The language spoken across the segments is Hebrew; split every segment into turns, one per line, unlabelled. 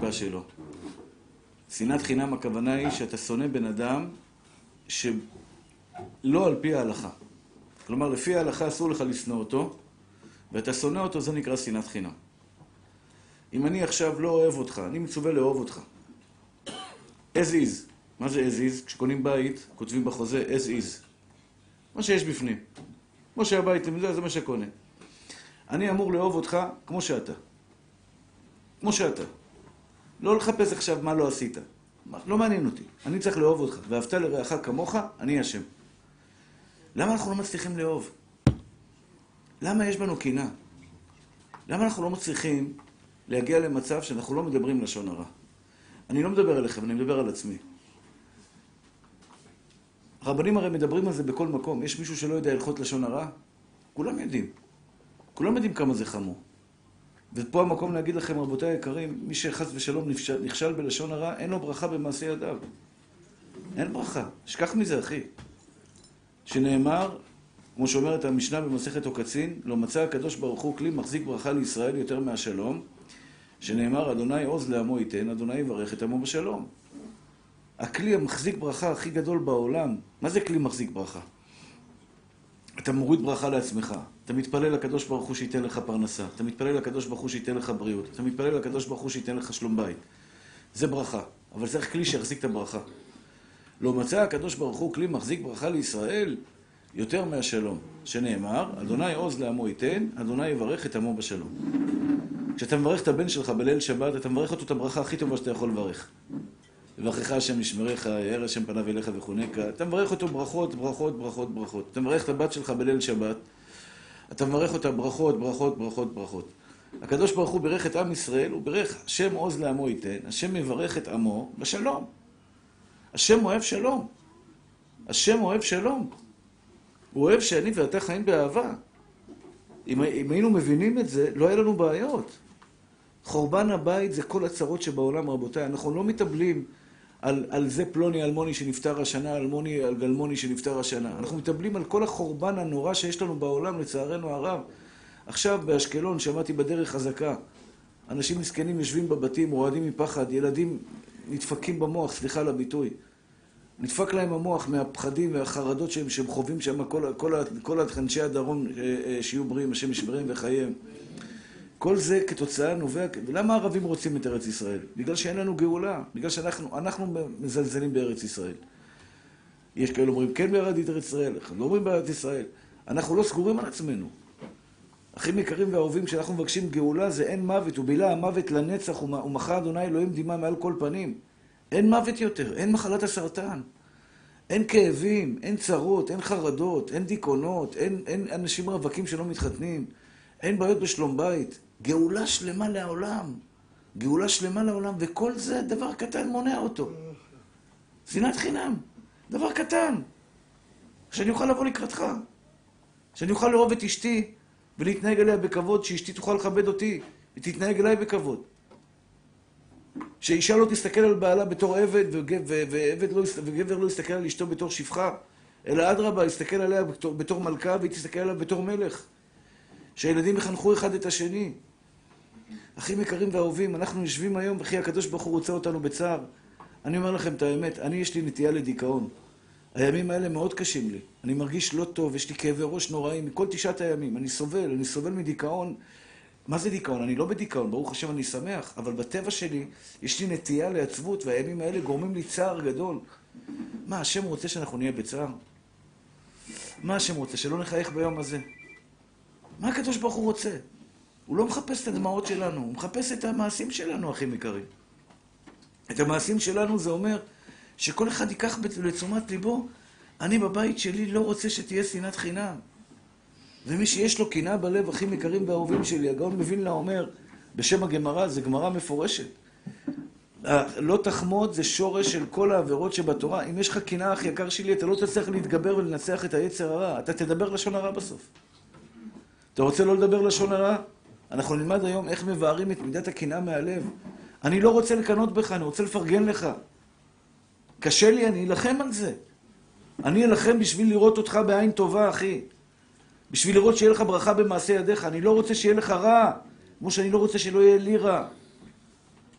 הליבה שלו. שנאת חינם הכוונה היא שאתה שונא בן אדם שלא על פי ההלכה. כלומר, לפי ההלכה אסור לך לשנוא אותו, ואתה שונא אותו, זה נקרא שנאת חינם. אם אני עכשיו לא אוהב אותך, אני מצווה לאהוב אותך. as is. מה זה as is? כשקונים בית, כותבים בחוזה as is. מה שיש בפנים. כמו שהבית, זה, זה מה שקונה. אני אמור לאהוב אותך כמו שאתה. כמו שאתה. לא לחפש עכשיו מה לא עשית. לא מעניין אותי. אני צריך לאהוב אותך. ואהבת לרעך כמוך, אני אשם. למה אנחנו לא מצליחים לאהוב? למה יש בנו קנאה? למה אנחנו לא מצליחים להגיע למצב שאנחנו לא מדברים לשון הרע? אני לא מדבר עליכם, אני מדבר על עצמי. הרבנים הרי מדברים על זה בכל מקום. יש מישהו שלא יודע הלכות לשון הרע? כולם יודעים. כולם יודעים כמה זה חמור. ופה המקום להגיד לכם, רבותיי היקרים, מי שחס ושלום נכשל בלשון הרע, אין לו ברכה במעשה ידיו. אין ברכה. שכח מזה, אחי. שנאמר, כמו שאומרת המשנה במסכת עוקצין, לא מצא הקדוש ברוך הוא כלי מחזיק ברכה לישראל יותר מהשלום, שנאמר, אדוני עוז לעמו ייתן, אדוני יברך את עמו בשלום. הכלי המחזיק ברכה הכי גדול בעולם, מה זה כלי מחזיק ברכה? אתה מוריד ברכה לעצמך, אתה מתפלל לקדוש ברוך הוא שייתן לך פרנסה, אתה מתפלל לקדוש ברוך הוא שייתן לך בריאות, אתה מתפלל לקדוש ברוך הוא שייתן לך שלום בית. זה ברכה, אבל צריך כלי שיחזיק את הברכה. לא מצא הקדוש ברוך הוא כלי מחזיק ברכה לישראל יותר מהשלום, שנאמר, אדוני עוז לעמו ייתן, אדוני יברך את עמו בשלום. כשאתה מברך את הבן שלך בליל שבת, אתה מברך אותו את הברכה הכי טובה שאתה יכול לברך. יברכך השם ישמרך, יאר השם פניו אליך וחונקה. אתה מברך אותו ברכות, ברכות, ברכות, ברכות. אתה מברך את הבת שלך בליל שבת, אתה מברך אותה ברכות, ברכות, ברכות, ברכות. הקדוש ברוך הוא בירך את עם ישראל, הוא בירך השם עוז לעמו ייתן, השם יברך את עמו בשלום. השם אוהב שלום. השם אוהב שלום. הוא אוהב שאני ואתה חיים באהבה. אם, אם היינו מבינים את זה, לא היה לנו בעיות. חורבן הבית זה כל הצרות שבעולם, רבותיי. אנחנו לא מתאבלים על, על זה פלוני אלמוני שנפטר השנה, אלמוני על גלמוני שנפטר השנה. אנחנו מתאבלים על כל החורבן הנורא שיש לנו בעולם, לצערנו הרב. עכשיו באשקלון שמעתי בדרך חזקה. אנשים מסכנים יושבים בבתים, רועדים מפחד, ילדים נדפקים במוח, סליחה על הביטוי. נדפק להם המוח מהפחדים והחרדות שהם, שהם חווים שם, כל, כל, כל אנשי הדרום אה, אה, שיהיו בריאים, השם ישמרם וחייהם. כל זה כתוצאה נובע... למה הערבים רוצים את ארץ ישראל? בגלל שאין לנו גאולה. בגלל שאנחנו אנחנו מזלזלים בארץ ישראל. יש כאלה אומרים כן בארץ ישראל, אנחנו לא אומרים בארץ ישראל. אנחנו לא סגורים על עצמנו. אחים יקרים ואהובים, כשאנחנו מבקשים גאולה זה אין מוות, ובילה המוות לנצח, ומחה אדוני אלוהים דמעה מעל כל פנים. אין מוות יותר, אין מחלת הסרטן. אין כאבים, אין צרות, אין חרדות, אין דיכאונות, אין, אין אנשים רווקים שלא מתחתנים, אין בעיות בשלום בית. גאולה שלמה לעולם. גאולה שלמה לעולם, וכל זה דבר קטן מונע אותו. שנאת חינם, דבר קטן. שאני אוכל לבוא לקראתך. שאני אוכל לאהוב את אשתי ולהתנהג אליה בכבוד, שאשתי תוכל לכבד אותי ותתנהג אליי בכבוד. שאישה לא תסתכל על בעלה בתור עבד, ועבד לא, וגבר לא יסתכל על אשתו בתור שפחה, אלא אדרבה, יסתכל עליה בתור, בתור מלכה והיא תסתכל עליה בתור מלך. שהילדים יחנכו אחד את השני. אחים יקרים ואהובים, אנחנו יושבים היום, וכי הקדוש ברוך הוא רוצה אותנו בצער. אני אומר לכם את האמת, אני יש לי נטייה לדיכאון. הימים האלה מאוד קשים לי. אני מרגיש לא טוב, יש לי כאבי ראש נוראים מכל תשעת הימים. אני סובל, אני סובל מדיכאון. מה זה דיכאון? אני לא בדיכאון, ברוך השם אני שמח, אבל בטבע שלי יש לי נטייה לעצבות, והימים האלה גורמים לי צער גדול. מה, השם רוצה שאנחנו נהיה בצער? מה השם רוצה? שלא נחייך ביום הזה. מה הקדוש ברוך הוא רוצה? הוא לא מחפש את הדמעות שלנו, הוא מחפש את המעשים שלנו, אחים יקרים. את המעשים שלנו זה אומר שכל אחד ייקח לתשומת ליבו, אני בבית שלי לא רוצה שתהיה שנאת חינם. ומי שיש לו קנאה בלב, אחים יקרים ואהובים שלי, הגאון מווילנה אומר, בשם הגמרא, זו גמרא מפורשת. לא תחמוד זה שורש של כל העבירות שבתורה. אם יש לך קנאה, אח יקר שלי, אתה לא תצליח להתגבר ולנצח את היצר הרע. אתה תדבר לשון הרע בסוף. אתה רוצה לא לדבר לשון הרע? אנחנו נלמד היום איך מבארים את מידת הקנאה מהלב. אני לא רוצה לקנות בך, אני רוצה לפרגן לך. קשה לי, אני אלחם על זה. אני אלחם בשביל לראות אותך בעין טובה, אחי. בשביל לראות שיהיה לך ברכה במעשה ידיך. אני לא רוצה שיהיה לך רע, כמו שאני לא רוצה שלא יהיה לי רע.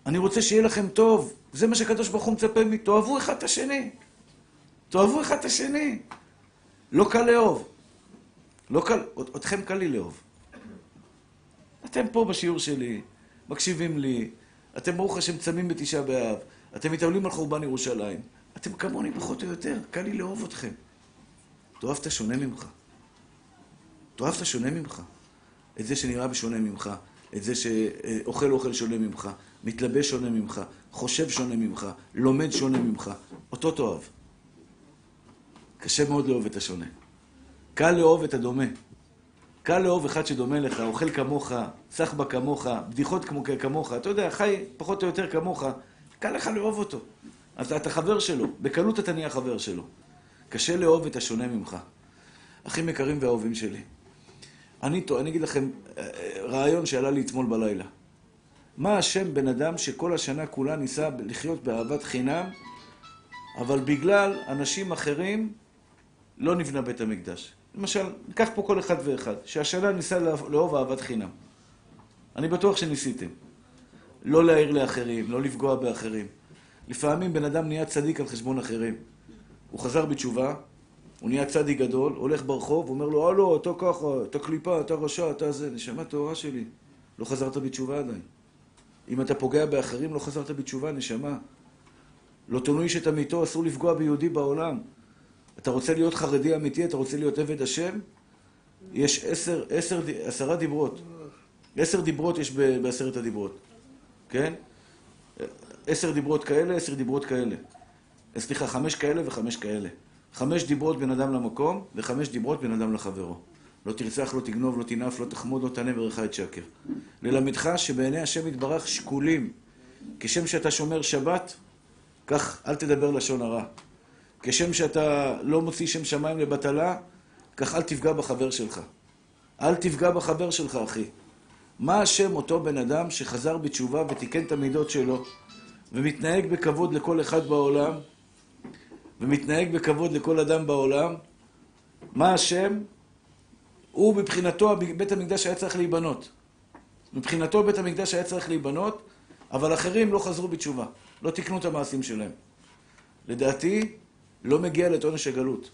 אני רוצה שיהיה לכם טוב. זה מה שקדוש ברוך הוא מצפה מי. תאהבו אחד את השני. תאהבו אחד את השני. לא קל לאהוב. לא קל, אתכם קל לי לאהוב. אתם פה בשיעור שלי, מקשיבים לי, אתם ברוך השם צמים בתשעה באב, אתם מתעולים על חורבן ירושלים. אתם כמוני פחות או יותר, קל לי לאהוב אתכם. תאהב את השונה ממך. תאהב את השונה ממך. את זה שנראה בשונה ממך, את זה שאוכל אוכל שונה ממך, מתלבש שונה ממך, חושב שונה ממך, לומד שונה ממך. אותו תאהב. קשה מאוד לאהוב את השונה. קל לאהוב את הדומה. קל לאהוב אחד שדומה לך, אוכל כמוך, סחבא כמוך, בדיחות כמו, כמוך, אתה יודע, חי פחות או יותר כמוך, קל לך לאהוב אותו. אז אתה חבר שלו, בקלות אתה נהיה חבר שלו. קשה לאהוב את השונה ממך. אחים יקרים ואהובים שלי. אני, אני אגיד לכם רעיון שעלה לי אתמול בלילה. מה השם בן אדם שכל השנה כולה ניסה לחיות באהבת חינם, אבל בגלל אנשים אחרים לא נבנה בית המקדש. למשל, ניקח פה כל אחד ואחד, שהשנה ניסה לאהוב אהבת חינם. אני בטוח שניסיתם. לא להעיר לאחרים, לא לפגוע באחרים. לפעמים בן אדם נהיה צדיק על חשבון אחרים. הוא חזר בתשובה, הוא נהיה צדיק גדול, הולך ברחוב, אומר לו, הלו, אתה ככה, אתה קליפה, אתה רשע, אתה זה. נשמה טהורה שלי, לא חזרת בתשובה עדיין. אם אתה פוגע באחרים, לא חזרת בתשובה, נשמה. לא תונו איש את עמיתו, אסור לפגוע ביהודי בעולם. אתה רוצה להיות חרדי אמיתי, אתה רוצה להיות עבד השם? יש עשר, עשר, עשרה דיברות. עשר דיברות יש בעשרת הדיברות, כן? עשר דיברות כאלה, עשר דיברות כאלה. סליחה, חמש כאלה וחמש כאלה. חמש דיברות בין אדם למקום, וחמש דיברות בין אדם לחברו. לא תרצח, לא תגנוב, לא תנאף, לא תחמוד, לא תענה ברך את שקר. ללמדך שבעיני השם יתברך שקולים. כשם שאתה שומר שבת, כך אל תדבר לשון הרע. כשם שאתה לא מוציא שם שמיים לבטלה, כך אל תפגע בחבר שלך. אל תפגע בחבר שלך, אחי. מה השם אותו בן אדם שחזר בתשובה ותיקן את המידות שלו, ומתנהג בכבוד לכל אחד בעולם, ומתנהג בכבוד לכל אדם בעולם, מה השם? הוא מבחינתו, בית המקדש היה צריך להיבנות. מבחינתו בית המקדש היה צריך להיבנות, אבל אחרים לא חזרו בתשובה, לא תיקנו את המעשים שלהם. לדעתי, לא מגיע את עונש הגלות.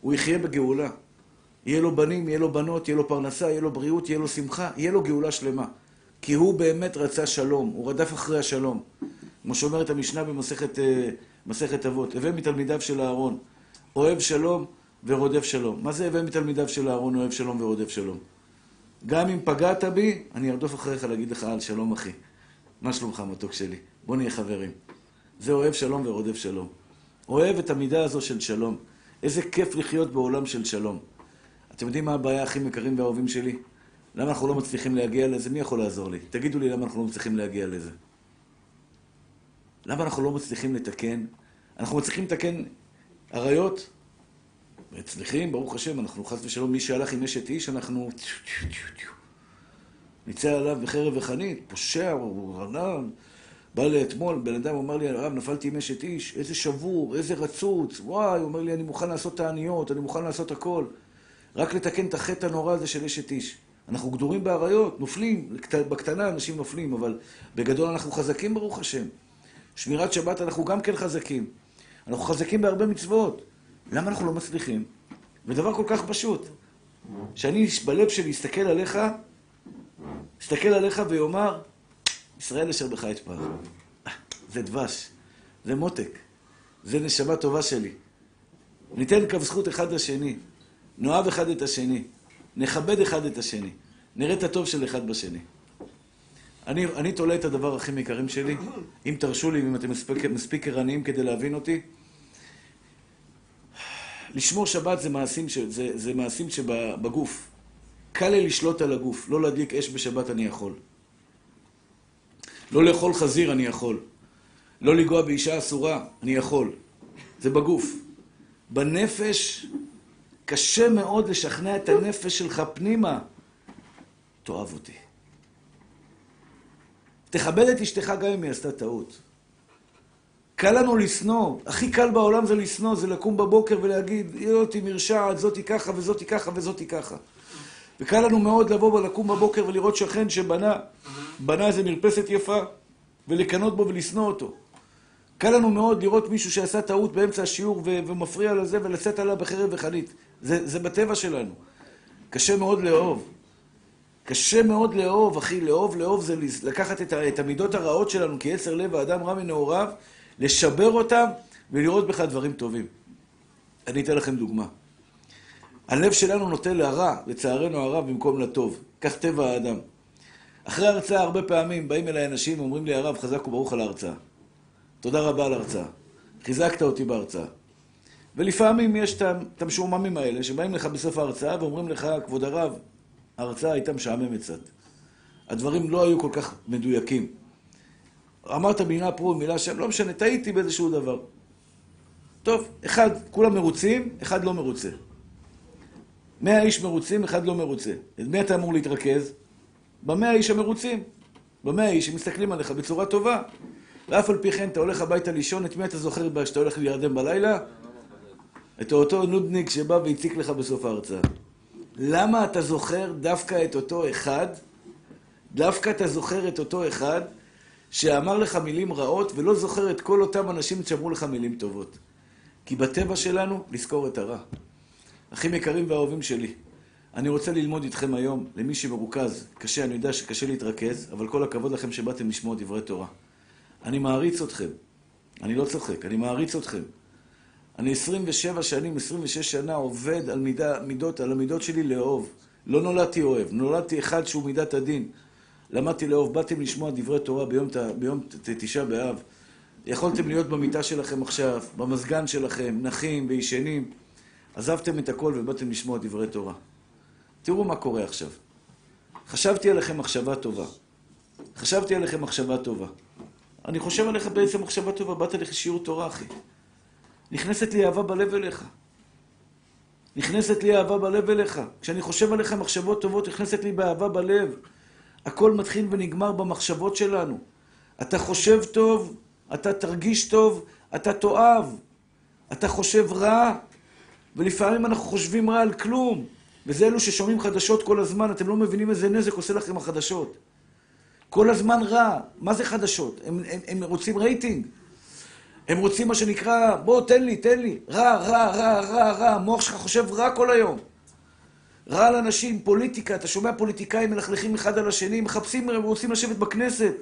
הוא יחיה בגאולה. יהיה לו בנים, יהיה לו בנות, יהיה לו פרנסה, יהיה לו בריאות, יהיה לו שמחה, יהיה לו גאולה שלמה. כי הוא באמת רצה שלום, הוא רדף אחרי השלום. כמו שאומרת המשנה במסכת מסכת אבות, הווה מתלמידיו של אהרון, אוהב שלום ורודף שלום. מה זה הווה מתלמידיו של אהרון, אוהב שלום ורודף שלום? גם אם פגעת בי, אני ארדוף אחריך להגיד לך על שלום אחי. מה שלומך מתוק שלי? בוא נהיה חברים. זה אוהב שלום ורודף שלום. אוהב את המידה הזו של שלום. איזה כיף לחיות בעולם של שלום. אתם יודעים מה הבעיה הכי יקרים והאהובים שלי? למה אנחנו לא מצליחים להגיע לזה? מי יכול לעזור לי? תגידו לי למה אנחנו לא מצליחים להגיע לזה. למה אנחנו לא מצליחים לתקן? אנחנו מצליחים לתקן עריות? מצליחים, ברוך השם, אנחנו חס ושלום, מי שהלך עם אשת איש, אנחנו... נצא עליו בחרב וחנית, פושע, הוא רנן. בא לאתמול, בן אדם אמר לי, הרב, נפלתי עם אשת איש, איזה שבור, איזה רצוץ, וואי, הוא אומר לי, אני מוכן לעשות תעניות, אני מוכן לעשות הכל. רק לתקן את החטא הנורא הזה של אשת איש. אנחנו גדורים באריות, נופלים, בקטנה אנשים נופלים, אבל בגדול אנחנו חזקים, ברוך השם. שמירת שבת אנחנו גם כן חזקים. אנחנו חזקים בהרבה מצוות. למה אנחנו לא מצליחים? ודבר כל כך פשוט, שאני בלב שלי אסתכל עליך, אסתכל עליך ויאמר, ישראל אשר בך אתפר. זה דבש, זה מותק, זה נשמה טובה שלי. ניתן קו זכות אחד לשני, נאהב אחד את השני, נכבד אחד את השני, נראה את הטוב של אחד בשני. אני, אני תולה את הדבר הכי מיקרים שלי, אם תרשו לי, אם אתם מספיק, מספיק ערניים כדי להבין אותי. לשמור שבת זה מעשים, ש, זה, זה מעשים שבגוף. קל לי לשלוט על הגוף, לא להדליק אש בשבת אני יכול. לא לאכול חזיר אני יכול. לא לנגוע באישה אסורה אני יכול. זה בגוף. בנפש קשה מאוד לשכנע את הנפש שלך פנימה. תאהב אותי. תכבד את אשתך גם אם היא עשתה טעות. קל לנו לשנוא, הכי קל בעולם זה לשנוא, זה לקום בבוקר ולהגיד, זאתי מרשעת, זאתי ככה וזאתי ככה וזאתי ככה. וקל לנו מאוד לבוא ולקום בבוקר ולראות שכן שבנה, בנה איזה מרפסת יפה, ולקנות בו ולשנוא אותו. קל לנו מאוד לראות מישהו שעשה טעות באמצע השיעור ומפריע לזה ולצאת עליו בחרב וחנית. זה, זה בטבע שלנו. קשה מאוד לאהוב. קשה מאוד לאהוב, אחי. לאהוב, לאהוב זה לקחת את, את המידות הרעות שלנו כיצר לב האדם רע מנעוריו, לשבר אותם ולראות בך דברים טובים. אני אתן לכם דוגמה. הלב שלנו נוטה לרע, לצערנו הרב, במקום לטוב. כך טבע האדם. אחרי ההרצאה הרבה פעמים באים אליי אנשים ואומרים לי, הרב, חזק וברוך על ההרצאה. תודה רבה על ההרצאה. חיזקת אותי בהרצאה. ולפעמים יש את המשועממים האלה שבאים לך בסוף ההרצאה ואומרים לך, כבוד הרב, ההרצאה הייתה משעממת קצת. הדברים לא היו כל כך מדויקים. אמרת מילה פה ומילה שם, לא משנה, טעיתי באיזשהו דבר. טוב, אחד, כולם מרוצים, אחד לא מרוצה. מאה איש מרוצים, אחד לא מרוצה. את מי אתה אמור להתרכז? במאה איש המרוצים. במאה איש שמסתכלים עליך בצורה טובה. ואף על פי כן אתה הולך הביתה לישון, את מי אתה זוכר כשאתה הולך להירדם בלילה? את אותו נודניק שבא והציק לך בסוף ההרצאה. למה אתה זוכר דווקא את אותו אחד, דווקא אתה זוכר את אותו אחד שאמר לך מילים רעות ולא זוכר את כל אותם אנשים שאמרו לך מילים טובות. כי בטבע שלנו, לזכור את הרע. אחים יקרים ואהובים שלי, אני רוצה ללמוד איתכם היום, למי שמרוכז, קשה, אני יודע שקשה להתרכז, אבל כל הכבוד לכם שבאתם לשמוע דברי תורה. אני מעריץ אתכם. אני לא צוחק, אני מעריץ אתכם. אני 27 שנים, 26 שנה עובד על מידה, מידות, על המידות שלי לאהוב. לא נולדתי אוהב, נולדתי אחד שהוא מידת הדין. למדתי לאהוב, באתם לשמוע דברי תורה ביום, ביום תשעה באב. יכולתם להיות במיטה שלכם עכשיו, במזגן שלכם, נחים וישנים. עזבתם את הכל ובאתם לשמוע דברי תורה. תראו מה קורה עכשיו. חשבתי עליכם מחשבה טובה. חשבתי עליכם מחשבה טובה. אני חושב עליך בעצם מחשבה טובה, באת לך שיעור תורה, אחי. נכנסת לי אהבה בלב אליך. נכנסת לי אהבה בלב אליך. כשאני חושב עליך מחשבות טובות, נכנסת לי באהבה בלב. הכל מתחיל ונגמר במחשבות שלנו. אתה חושב טוב, אתה תרגיש טוב, אתה תאהב. אתה חושב רע, ולפעמים אנחנו חושבים רע על כלום. וזה אלו ששומעים חדשות כל הזמן, אתם לא מבינים איזה נזק עושה לכם החדשות. כל הזמן רע. מה זה חדשות? הם, הם, הם רוצים רייטינג. הם רוצים מה שנקרא, בוא, תן לי, תן לי. רע, רע, רע, רע, רע. המוח שלך חושב רע כל היום. רע על אנשים, פוליטיקה, אתה שומע פוליטיקאים מלכלכים אחד על השני, מחפשים, הם רוצים לשבת בכנסת.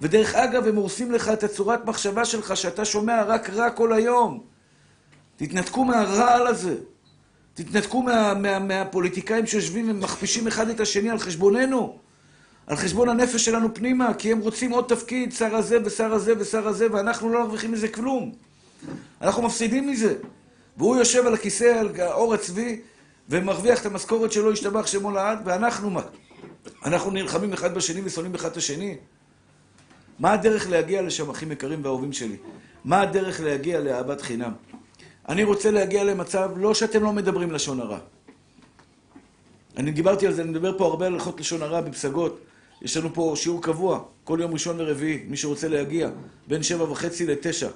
ודרך אגב, הם הורסים לך את הצורת מחשבה שלך, שאתה שומע רק רע כל היום. תתנתקו מהרעל הזה. תתנתקו מה, מה, מהפוליטיקאים שיושבים ומכפישים אחד את השני על חשבוננו. על חשבון הנפש שלנו פנימה, כי הם רוצים עוד תפקיד, שר הזה ושר הזה ושר הזה, ואנחנו לא מרוויחים מזה כלום. אנחנו מפסידים מזה. והוא יושב על הכיסא, על עור הצבי, ומרוויח את המשכורת שלו, ישתבח שמו לעד, ואנחנו מה? אנחנו נלחמים אחד בשני ושונאים אחד את השני? מה הדרך להגיע לשם, אחים יקרים ואהובים שלי? מה הדרך להגיע לאהבת חינם? אני רוצה להגיע למצב, לא שאתם לא מדברים לשון הרע. אני דיברתי על זה, אני מדבר פה הרבה על הלכות לשון הרע בפסגות. יש לנו פה שיעור קבוע, כל יום ראשון ורביעי, מי שרוצה להגיע, בין שבע וחצי לתשע.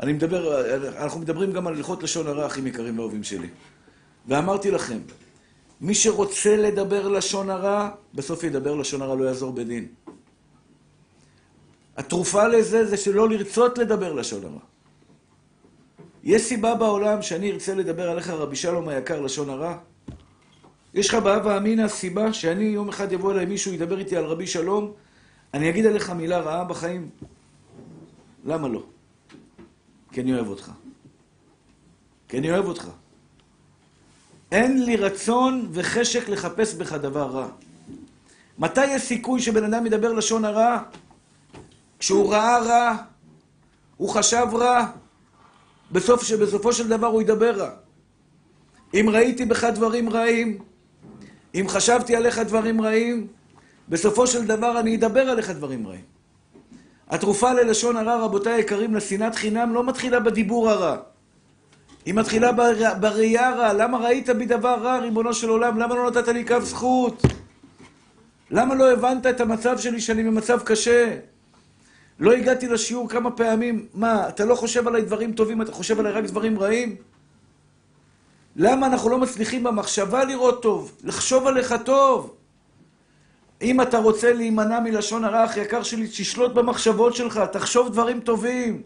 אני מדבר, אנחנו מדברים גם על הלכות לשון הרע, אחים יקרים ואהובים שלי. ואמרתי לכם, מי שרוצה לדבר לשון הרע, בסוף ידבר לשון הרע, לא יעזור בדין. התרופה לזה זה שלא לרצות לדבר לשון הרע. יש סיבה בעולם שאני ארצה לדבר עליך, רבי שלום היקר, לשון הרע? יש לך בהווה אמינא סיבה שאני יום אחד יבוא אליי מישהו, ידבר איתי על רבי שלום, אני אגיד עליך מילה רעה בחיים? למה לא? כי אני אוהב אותך. כי אני אוהב אותך. אין לי רצון וחשק לחפש בך דבר רע. מתי יש סיכוי שבן אדם ידבר לשון הרע? כשהוא ראה רע, הוא חשב רע, בסוף, שבסופו של דבר הוא ידבר רע. אם ראיתי בך דברים רעים, אם חשבתי עליך דברים רעים, בסופו של דבר אני אדבר עליך דברים רעים. התרופה ללשון הרע, רבותיי היקרים, לשנאת חינם, לא מתחילה בדיבור הרע. היא מתחילה בראייה רע. למה ראית בי דבר רע, ריבונו של עולם? למה לא נתת לי קו זכות? למה לא הבנת את המצב שלי שאני במצב קשה? לא הגעתי לשיעור כמה פעמים. מה, אתה לא חושב עליי דברים טובים, אתה חושב עליי רק דברים רעים? למה אנחנו לא מצליחים במחשבה לראות טוב, לחשוב עליך טוב? אם אתה רוצה להימנע מלשון הרע, אח יקר שלי, תשלוט במחשבות שלך, תחשוב דברים טובים.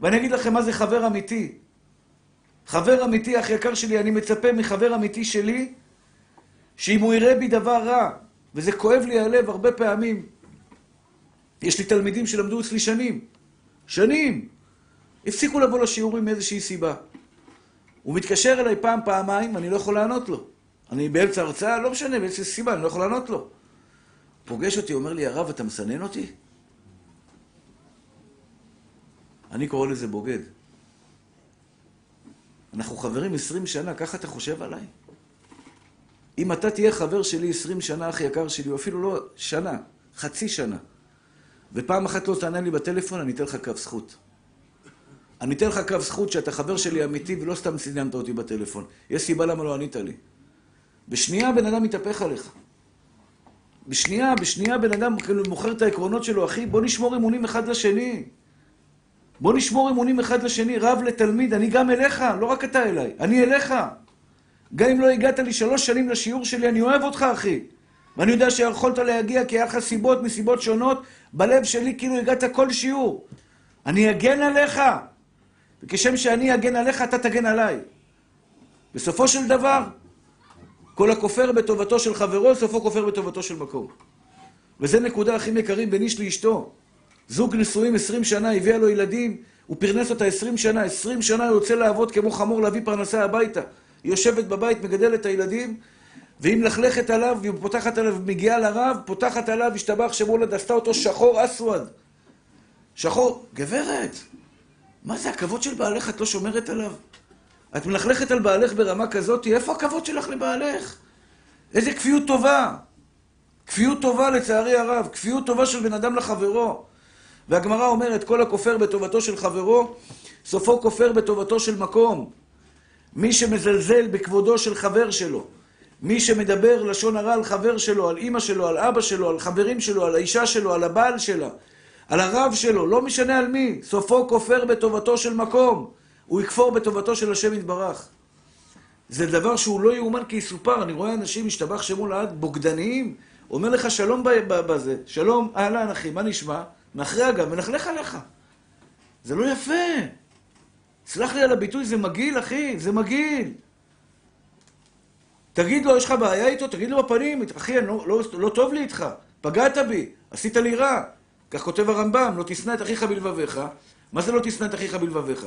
ואני אגיד לכם מה זה חבר אמיתי. חבר אמיתי, אח יקר שלי, אני מצפה מחבר אמיתי שלי, שאם הוא יראה בי דבר רע, וזה כואב לי הלב הרבה פעמים, יש לי תלמידים שלמדו אצלי שנים, שנים, הפסיקו לבוא לשיעורים מאיזושהי סיבה. הוא מתקשר אליי פעם, פעמיים, אני לא יכול לענות לו. אני באמצע הרצאה, לא משנה, באיזושהי סיבה, אני לא יכול לענות לו. פוגש אותי, אומר לי, הרב, אתה מסנן אותי? אני קורא לזה בוגד. אנחנו חברים עשרים שנה, ככה אתה חושב עליי? אם אתה תהיה חבר שלי עשרים שנה, אח יקר שלי, או אפילו לא שנה, חצי שנה, ופעם אחת לא תענה לי בטלפון, אני אתן לך קו זכות. אני אתן לך קו זכות שאתה חבר שלי אמיתי ולא סתם סיננת אותי בטלפון. יש סיבה למה לא ענית לי. בשנייה בן אדם מתהפך עליך. בשנייה, בשנייה בן אדם כאילו מוכר את העקרונות שלו, אחי, בוא נשמור אמונים אחד לשני. בוא נשמור אמונים אחד לשני, רב לתלמיד, אני גם אליך, לא רק אתה אליי, אני אליך. גם אם לא הגעת לי שלוש שנים לשיעור שלי, אני אוהב אותך, אחי. ואני יודע שיכולת להגיע כי היה לך סיבות מסיבות שונות, בלב שלי כאילו הגעת כל שיעור. אני אגן עליך. וכשם שאני אגן עליך, אתה תגן עליי. בסופו של דבר, כל הכופר בטובתו של חברו, סופו כופר בטובתו של מקום. וזה נקודה הכי יקרים בין איש לאשתו. זוג נשואים עשרים שנה, הביאה לו ילדים, הוא פרנס אותה עשרים שנה, עשרים שנה הוא יוצא לעבוד כמו חמור להביא פרנסה הביתה. היא יושבת בבית, מגדלת את הילדים, והיא מלכלכת עליו, והיא פותחת עליו, מגיעה לרב, פותחת עליו, השתבח שמולד, עשתה אותו שחור אסואד. שחור, גברת, מה זה הכבוד של בעלך, את לא שומרת עליו? את מלכלכת על בעלך ברמה כזאת, איפה הכבוד שלך לבעלך? איזה כפיות טובה. כפיות טובה לצערי הרב, כפיות טובה של בן אדם לחברו. והגמרא אומרת, כל הכופר בטובתו של חברו, סופו כופר בטובתו של מקום. מי שמזלזל בכבודו של חבר שלו, מי שמדבר לשון הרע על חבר שלו, על אימא שלו, על אבא שלו, על חברים שלו, על האישה שלו, על הבעל שלה, על הרב שלו, לא משנה על מי, סופו כופר בטובתו של מקום. הוא יכפור בטובתו של השם יתברך. זה דבר שהוא לא יאומן כי יסופר. אני רואה אנשים, משתבח שמו לעד, בוגדניים. אומר לך שלום בזה, שלום, אהלן אחי, מה נשמע? מאחרי הגב, מלכלך עליך. זה לא יפה. סלח לי על הביטוי, זה מגעיל, אחי, זה מגעיל. תגיד לו, יש לך בעיה איתו? תגיד לו בפנים, אחי, לא, לא, לא טוב לי איתך, פגעת בי, עשית לי רע. כך כותב הרמב"ם, לא תשנא את אחיך בלבביך. מה זה לא תשנא את אחיך בלבביך?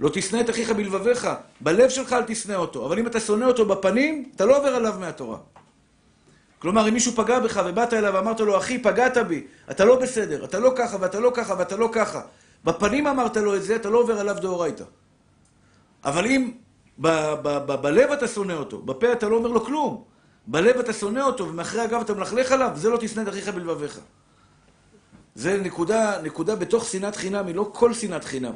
לא תשנא את אחיך בלבביך, בלב שלך אל תשנא אותו. אבל אם אתה שונא אותו בפנים, אתה לא עובר עליו מהתורה. כלומר, אם מישהו פגע בך ובאת אליו ואמרת לו, אחי, פגעת בי, אתה לא בסדר, אתה לא ככה ואתה לא ככה ואתה לא ככה. בפנים אמרת לו את זה, אתה לא עובר עליו דאורייתא. אבל אם בלב אתה שונא אותו, בפה אתה לא אומר לו כלום, בלב אתה שונא אותו ומאחרי הגב אתה מלכלך עליו, זה לא תשנא את אחיך בלבביך. זה נקודה, נקודה בתוך שנאת חינם, היא לא כל שנאת חינם.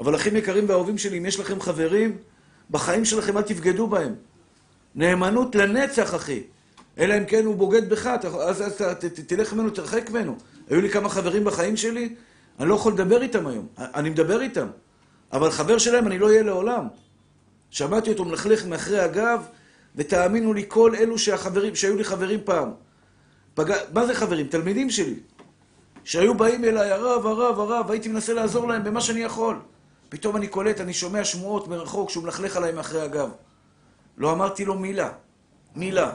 אבל אחים יקרים ואהובים שלי, אם יש לכם חברים, בחיים שלכם אל תבגדו בהם. נאמנות לנצח, אחי. אלא אם כן הוא בוגד בך, אז, אז ת, ת, תלך ממנו, תרחק ממנו. היו לי כמה חברים בחיים שלי, אני לא יכול לדבר איתם היום. אני מדבר איתם. אבל חבר שלהם אני לא אהיה לעולם. שמעתי אותו מלכלך מאחרי הגב, ותאמינו לי, כל אלו שהחברים, שהיו לי חברים פעם. פג... מה זה חברים? תלמידים שלי. שהיו באים אליי, הרב, הרב, הרב, הייתי מנסה לעזור להם במה שאני יכול. פתאום אני קולט, אני שומע שמועות מרחוק שהוא מלכלך עליי מאחרי הגב. לא אמרתי לו מילה. מילה.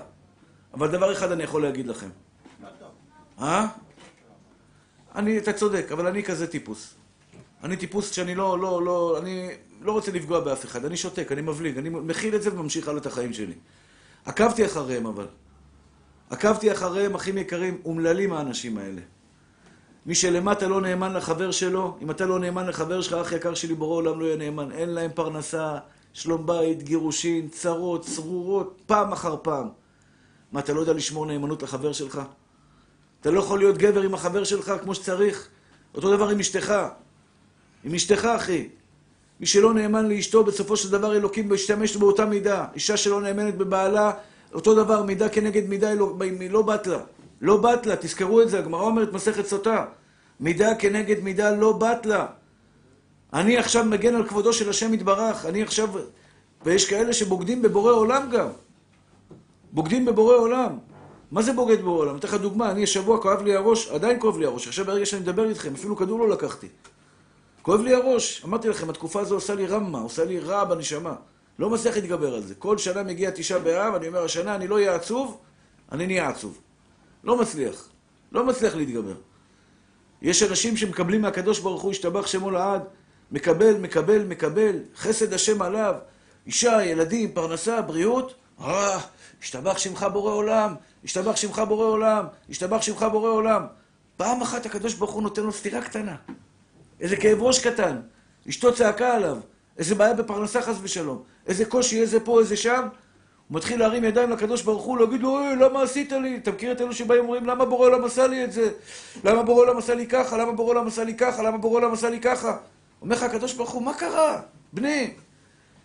אבל דבר אחד אני יכול להגיד לכם. אה? אני, אתה צודק, אבל אני כזה טיפוס. אני טיפוס שאני לא, לא, לא, אני לא רוצה לפגוע באף אחד. אני שותק, אני מבליג, אני מכיל את זה וממשיך הלאה את החיים שלי. עקבתי אחריהם אבל. עקבתי אחריהם, אחים יקרים, אומללים האנשים האלה. מי שלמטה לא נאמן לחבר שלו, אם אתה לא נאמן לחבר שלך, אח יקר שלי, בורא עולם לא יהיה נאמן. אין להם פרנסה, שלום בית, גירושין, צרות, צרורות, פעם אחר פעם. מה, אתה לא יודע לשמור נאמנות לחבר שלך? אתה לא יכול להיות גבר עם החבר שלך כמו שצריך? אותו דבר עם אשתך. עם אשתך, אחי. מי שלא נאמן לאשתו, בסופו של דבר אלוקים משתמש באותה מידה. אישה שלא נאמנת בבעלה, אותו דבר, מידה כנגד מידה, היא לא, לא בת לה. לא בת לה, תזכרו את זה, הגמרא אומרת מסכת סוטה. מידה כנגד מידה לא בת לה. אני עכשיו מגן על כבודו של השם יתברך, אני עכשיו... ויש כאלה שבוגדים בבורא עולם גם. בוגדים בבורא עולם. מה זה בוגד בורא עולם? אני אתן לך דוגמה, אני השבוע כואב לי הראש, עדיין כואב לי הראש, עכשיו ברגע שאני מדבר איתכם, אפילו כדור לא לקחתי. כואב לי הראש. אמרתי לכם, התקופה הזו עושה לי רמה, עושה לי רע בנשמה. לא מצליח להתגבר על זה. כל שנה מגיע תשעה באב, אני אומר, השנה אני לא אהיה עצוב, אני נהיה עצוב. לא מצליח. לא מצליח להתגבר. יש אנשים שמקבלים מהקדוש ברוך הוא, השתבח שמו לעד, מקבל, מקבל, מקבל, חסד השם עליו, אישה, ילדים, פרנסה, בריאות, אה, השתבח שמך בורא עולם, השתבח שמך בורא עולם, השתבח שמך בורא עולם. פעם אחת הקדוש ברוך הוא נותן לו סתירה קטנה. איזה כאב ראש קטן. אשתו צעקה עליו. איזה בעיה בפרנסה חס ושלום. איזה קושי, איזה פה, איזה שם. הוא מתחיל להרים ידיים לקדוש ברוך הוא, להגיד לו, אוי, למה עשית לי? אתה מכיר את אלו שבאים ואומרים, למה בורא עולם עשה לי את זה? למה בורא עולם עשה לי ככה? למה בורא עולם עשה לי ככה? למה בורא עולם עשה לי ככה? אומר לך הקדוש ברוך הוא, מה קרה? בני,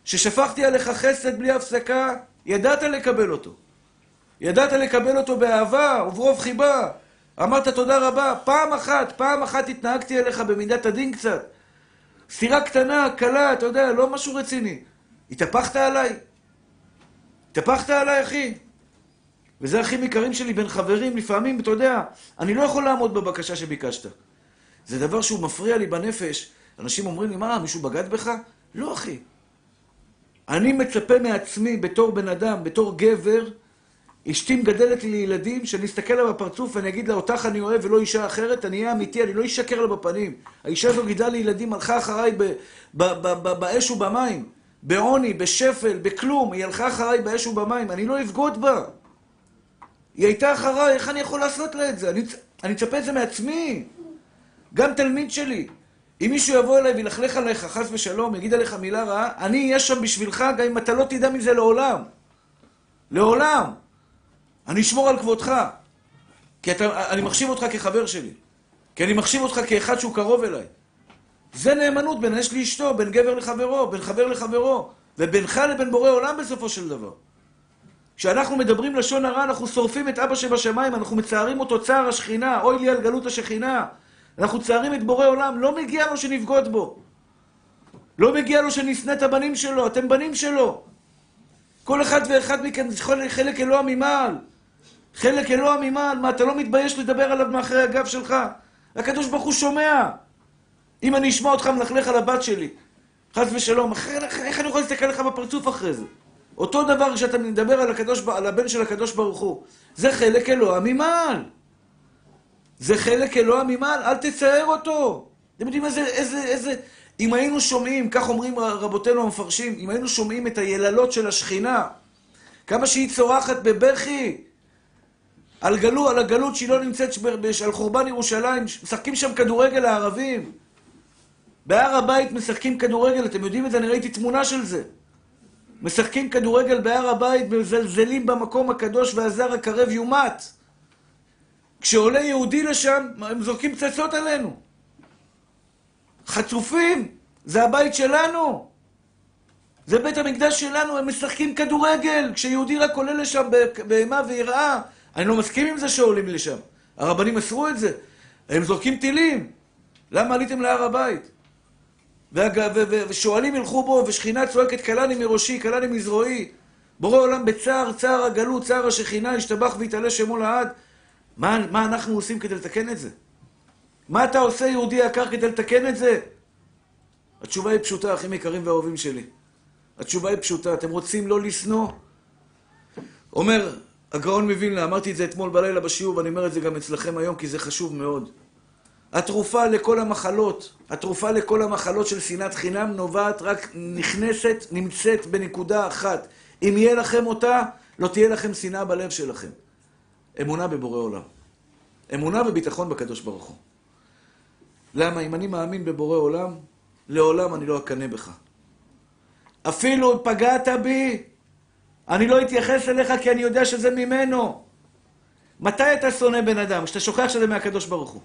ששפכתי עליך חסד בלי הפסקה, ידעת לקבל אותו. ידעת לקבל אותו באהבה וברוב חיבה. אמרת תודה רבה. פעם אחת, פעם אחת התנהגתי אליך במידת הדין קצת. סתירה קטנה, קלה, אתה יודע, לא משהו רציני. התהפכת עליי? התהפכת עליי, אחי? וזה אחים יקרים שלי בין חברים, לפעמים, אתה יודע, אני לא יכול לעמוד בבקשה שביקשת. זה דבר שהוא מפריע לי בנפש. אנשים אומרים לי, מה, מישהו בגד בך? לא, אחי. אני מצפה מעצמי, בתור בן אדם, בתור גבר, אשתי מגדלת לי ילדים, שאני אסתכל לה בפרצוף ואני אגיד לה, אותך אני אוהב ולא אישה אחרת, אני אהיה אמיתי, אני לא אשקר לה בפנים. האישה הזו גידלה לי ילדים, הלכה אחריי באש ובמים, בעוני, בשפל, בכלום, היא הלכה אחריי באש ובמים, אני לא אבגוד בה. היא הייתה אחריי, איך אני יכול לעשות לה את זה? אני, אני מצפה את זה מעצמי. גם תלמיד שלי. אם מישהו יבוא אליי וילכלך עליך, חס ושלום, יגיד עליך מילה רעה, אני אהיה שם בשבילך, גם אם אתה לא תדע מזה לעולם. לעולם. אני אשמור על כבודך. כי אתה, אני מחשיב אותך כחבר שלי. כי אני מחשיב אותך כאחד שהוא קרוב אליי. זה נאמנות בין אש לאשתו, בין גבר לחברו, בין חבר לחברו, ובינך לבין בורא עולם בסופו של דבר. כשאנחנו מדברים לשון הרע, אנחנו שורפים את אבא שבשמיים, אנחנו מצערים אותו צער השכינה, אוי לי על גלות השכינה. אנחנו צערים את בורא עולם, לא מגיע לו שנבגוד בו. לא מגיע לו שנשנא את הבנים שלו, אתם בנים שלו. כל אחד ואחד מכם חלק אלוה ממעל. חלק אלוה ממעל, מה, אתה לא מתבייש לדבר עליו מאחורי הגב שלך? הקדוש ברוך הוא שומע. אם אני אשמע אותך מלכלך על הבת שלי, חס ושלום, איך אני יכול להסתכל לך בפרצוף אחרי זה? אותו דבר כשאתה מדבר על, הקדוש, על הבן של הקדוש ברוך הוא. זה חלק אלוה ממעל. זה חלק אלוה ממעל, אל תצער אותו. אתם יודעים איזה, איזה, איזה... אם היינו שומעים, כך אומרים רבותינו המפרשים, אם היינו שומעים את היללות של השכינה, כמה שהיא צורחת בבכי, על, גלו, על הגלות שהיא לא נמצאת על חורבן ירושלים, משחקים שם כדורגל הערבים. בהר הבית משחקים כדורגל, אתם יודעים את זה? אני ראיתי תמונה של זה. משחקים כדורגל בהר הבית ומזלזלים במקום הקדוש והזר הקרב יומת. כשעולה יהודי לשם, הם זורקים פצצות עלינו. חצופים, זה הבית שלנו. זה בית המקדש שלנו, הם משחקים כדורגל. כשיהודי רק עולה לשם באימה ויראה, אני לא מסכים עם זה שעולים לשם. הרבנים אסרו את זה. הם זורקים טילים. למה עליתם להר הבית? ושועלים ילכו בו, ושכינה צועקת כלני מראשי, כלני מזרועי. בורא עולם בצער, צער הגלות, צער השכינה, ישתבח ויתעלה שמו לעד. מה, מה אנחנו עושים כדי לתקן את זה? מה אתה עושה, יהודי יקר, כדי לתקן את זה? התשובה היא פשוטה, אחים יקרים ואהובים שלי. התשובה היא פשוטה, אתם רוצים לא לשנוא? אומר הגאון מווילנה, אמרתי את זה אתמול בלילה בשיעור, ואני אומר את זה גם אצלכם היום, כי זה חשוב מאוד. התרופה לכל המחלות, התרופה לכל המחלות של שנאת חינם נובעת רק, נכנסת, נמצאת בנקודה אחת. אם יהיה לכם אותה, לא תהיה לכם שנאה בלב שלכם. אמונה בבורא עולם. אמונה וביטחון בקדוש ברוך הוא. למה? אם אני מאמין בבורא עולם, לעולם אני לא אקנא בך. אפילו פגעת בי, אני לא אתייחס אליך כי אני יודע שזה ממנו. מתי אתה שונא בן אדם? כשאתה שוכח שזה מהקדוש ברוך הוא.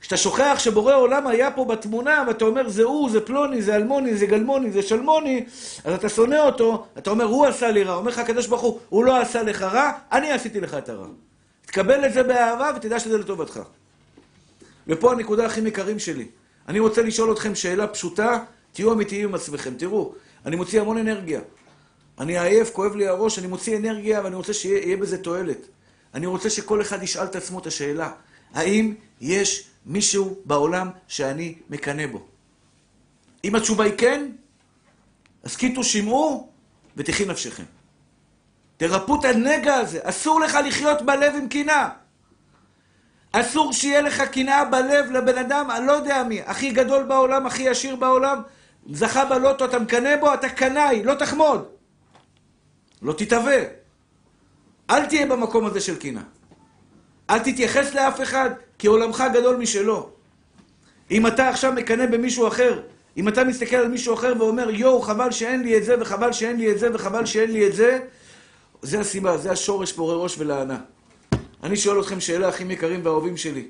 כשאתה שוכח שבורא עולם היה פה בתמונה, ואתה אומר, זה הוא, זה פלוני, זה אלמוני, זה גלמוני, זה שלמוני, אז אתה שונא אותו, אתה אומר, הוא עשה לי רע. אומר לך הקדוש ברוך הוא, הוא לא עשה לך רע, אני עשיתי לך את הרע. תקבל את זה באהבה ותדע שזה לטובתך. ופה הנקודה הכי יקרים שלי. אני רוצה לשאול אתכם שאלה פשוטה, תהיו אמיתיים עם עצמכם. תראו, אני מוציא המון אנרגיה. אני עייף, כואב לי הראש, אני מוציא אנרגיה ואני רוצה שיהיה בזה תועלת. אני רוצה שכל אחד ישאל את עצמו את השאלה, האם יש מישהו בעולם שאני מקנא בו? אם התשובה היא כן, הסכיתו שמעו ותחי נפשכם. תרפאו את הנגע הזה. אסור לך לחיות בלב עם קנאה. אסור שיהיה לך קנאה בלב לבן אדם, אני לא יודע מי, הכי גדול בעולם, הכי עשיר בעולם, זכה בלוטו, אתה מקנא בו, אתה קנאי, לא תחמוד. לא תתהווה. אל תהיה במקום הזה של קנאה. אל תתייחס לאף אחד, כי עולמך גדול משלו. אם אתה עכשיו מקנא במישהו אחר, אם אתה מסתכל על מישהו אחר ואומר, יואו, חבל שאין לי את זה, וחבל שאין לי את זה, וחבל שאין לי את זה, זה הסיבה, זה השורש פורה ראש ולענה. אני שואל אתכם שאלה, אחים יקרים ואהובים שלי.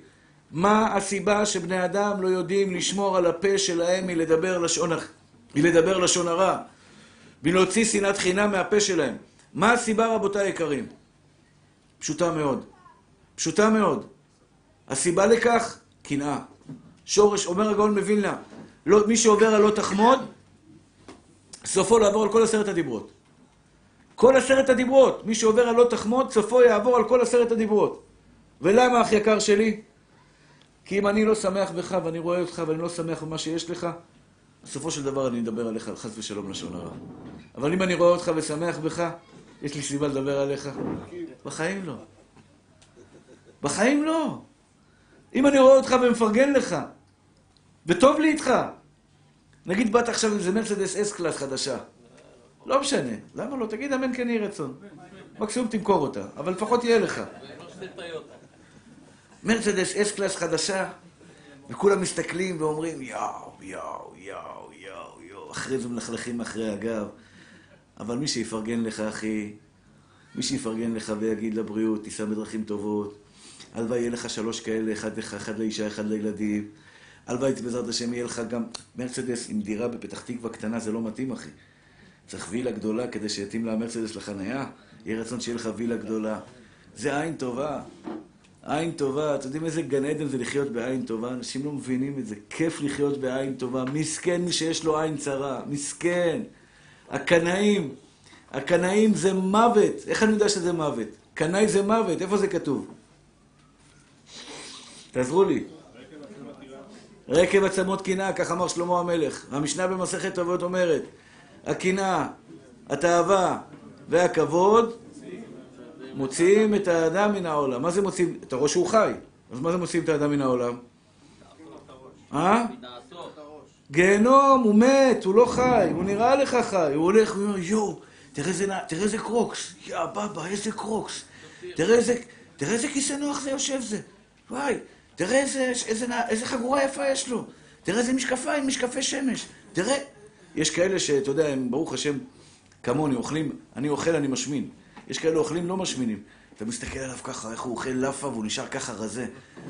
מה הסיבה שבני אדם לא יודעים לשמור על הפה שלהם מלדבר לשון, מלדבר לשון הרע? מלהוציא שנאת חינם מהפה שלהם? מה הסיבה, רבותיי היקרים? פשוטה מאוד. פשוטה מאוד. הסיבה לכך, קנאה. שורש, אומר הגאון מווילנה, לא, מי שעובר על לא תחמוד, סופו לעבור על כל עשרת הדיברות. כל עשרת הדיברות. מי שעובר על לא תחמוד, סופו יעבור על כל עשרת הדיברות. ולמה, אח יקר שלי? כי אם אני לא שמח בך ואני רואה אותך ואני לא שמח במה שיש לך, בסופו של דבר אני אדבר עליך, חס ושלום לשון הרע. אבל אם אני רואה אותך ושמח בך, יש לי סיבה לדבר עליך? בחיים לא. בחיים לא. אם אני רואה אותך ומפרגן לך, וטוב לי איתך, נגיד באת עכשיו עם איזה מרצדס אס קלאס חדשה. לא משנה. למה לא? תגיד אמן כן יהי רצון. מקסימום תמכור אותה, אבל לפחות יהיה לך. מרצדס אס קלאס חדשה, וכולם מסתכלים ואומרים יאו, יאו, יאו, יאו, יאו, אחרי זה מלכלכים אחרי הגב. אבל מי שיפרגן לך, אחי, מי שיפרגן לך ויגיד לבריאות, תיסע בדרכים טובות, הלוואי יהיה לך שלוש כאלה, אחד לך, אחד לאישה, אחד לילדים. הלוואי בעזרת השם יהיה לך גם מרצדס עם דירה בפתח תקווה קטנה, זה לא מתאים, אחי. צריך וילה גדולה כדי שיתאים לה מרצדס לחניה. יהיה רצון שיהיה לך וילה גדולה. זה עין טובה. עין טובה. אתם יודעים איזה גן עדן זה לחיות בעין טובה? אנשים לא מבינים את זה. כיף לחיות בעין טובה. מסכן שיש לו עין צרה. מסכן. הקנאים. הקנאים זה מוות. איך אני יודע שזה מוות? קנאי זה מוות. איפה זה כתוב? תעזרו לי. רקב עצמות קנאה, כך אמר שלמה המלך. המשנה במסכת טובות אומרת, הקנאה, התאווה והכבוד מוציאים את האדם מן העולם. מה זה מוציאים? אתה רואה שהוא חי. אז מה זה מוציאים את האדם מן העולם? אה? גיהנום, הוא מת, הוא לא חי, הוא נראה לך חי, הוא הולך, הוא אומר, יואו, תראה איזה קרוקס, יא בבא, איזה קרוקס, תראה איזה כיסא נוח זה יושב זה, וואי, תראה איזה, איזה, איזה חגורה יפה יש לו. תראה איזה משקפיים, משקפי שמש. תראה. יש כאלה שאתה יודע, הם ברוך השם, כמוני, אוכלים, אני אוכל, אני משמין. יש כאלה אוכלים, לא משמינים. אתה מסתכל עליו ככה, איך הוא אוכל לאפה והוא נשאר ככה רזה.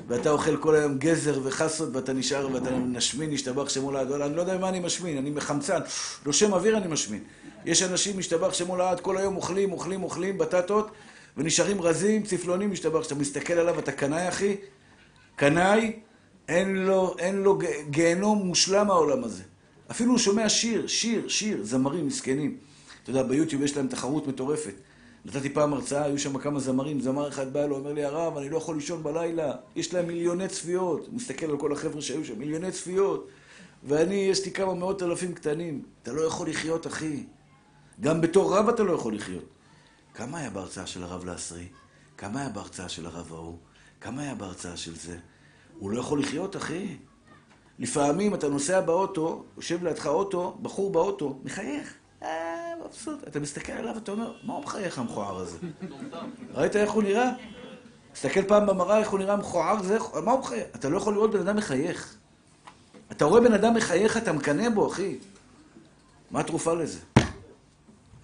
ואתה אוכל כל היום גזר וחסות ואתה נשאר ואתה משמין, השתבח שמו לעד. אני לא יודע מה אני משמין, אני מחמצן. נושם אוויר אני משמין. יש אנשים, משתבח שמו לעד, כל היום אוכלים, אוכלים, אוכלים, בטטות, ונשארים רזים, צפלונים, משתבח. כשאתה מסתכל עליו, אתה קנאי, אחי, קנאי, אין לו, אין לו גיהנום מושלם העולם הזה. אפילו הוא שומע שיר, שיר, שיר, זמרים מסכנים. אתה יודע, ביוטיוב יש להם תחרות מטורפת. נתתי פעם הרצאה, היו שם כמה זמרים, זמר אחד בא לו, אומר לי, הרב, אני לא יכול לישון בלילה, יש להם מיליוני צפיות. הוא מסתכל על כל החבר'ה שהיו שם, מיליוני צפיות. ואני, יש לי כמה מאות אלפים קטנים. אתה לא יכול לחיות, אחי. גם בתור רב אתה לא יכול לחיות. כמה היה בהרצאה של הרב לעשרי? כמה היה בהרצאה של הרב ההוא? כמה היה בהרצאה של זה? הוא לא יכול לחיות, אחי. לפעמים אתה נוסע באוטו, יושב לידך אוטו, בחור באוטו, מחייך. אה, מבסוט. אתה מסתכל עליו ואתה אומר, מה הוא מחייך המכוער הזה? ראית איך הוא נראה? תסתכל פעם במראה איך הוא נראה מכוער, זה... מה הוא מחייך? אתה לא יכול לראות בן אדם מחייך. אתה רואה בן אדם מחייך, אתה מקנא בו, אחי. מה התרופה לזה?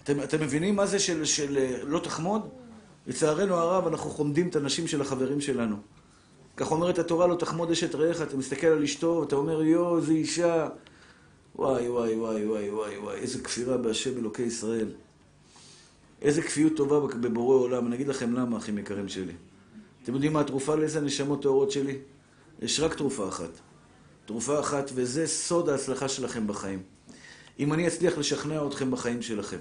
אתם, אתם מבינים מה זה של, של לא תחמוד? לצערנו הרב, אנחנו חומדים את הנשים של החברים שלנו. כך אומרת התורה, לא תחמוד אשת רעך, אתה מסתכל על אשתו, ואתה אומר, יואו, איזה אישה. וואי, וואי, וואי, וואי, וואי, וואי, איזה כפירה בהשם אלוקי ישראל. איזה כפיות טובה בבורא עולם. אני אגיד לכם למה, אחים יקרים שלי. אתם יודעים מה התרופה לאיזה נשמות טהורות שלי? יש רק תרופה אחת. תרופה אחת, וזה סוד ההצלחה שלכם בחיים. אם אני אצליח לשכנע אתכם בחיים שלכם,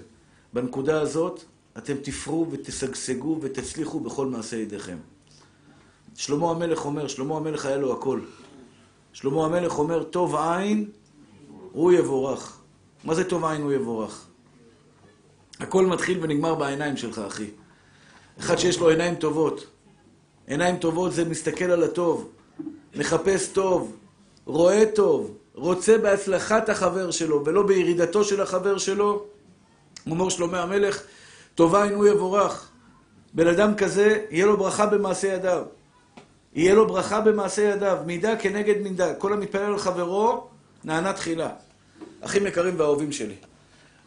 בנקודה הזאת אתם תפרו ותשגשגו ותצליחו בכל מעשה ידיכם. שלמה המלך אומר, שלמה המלך היה לו הכל. שלמה המלך אומר, טוב עין הוא יבורך. מה זה טוב עין הוא יבורך? הכל מתחיל ונגמר בעיניים שלך, אחי. אחד שיש לו עיניים טובות. עיניים טובות זה מסתכל על הטוב, מחפש טוב, רואה טוב, רוצה בהצלחת החבר שלו ולא בירידתו של החבר שלו. אומר שלמה המלך, טובה עין הוא יבורך. בן אדם כזה, יהיה לו ברכה במעשה ידיו. יהיה לו ברכה במעשה ידיו, מידה כנגד מידה. כל המתפלל על חברו, נענה תחילה. אחים יקרים ואהובים שלי.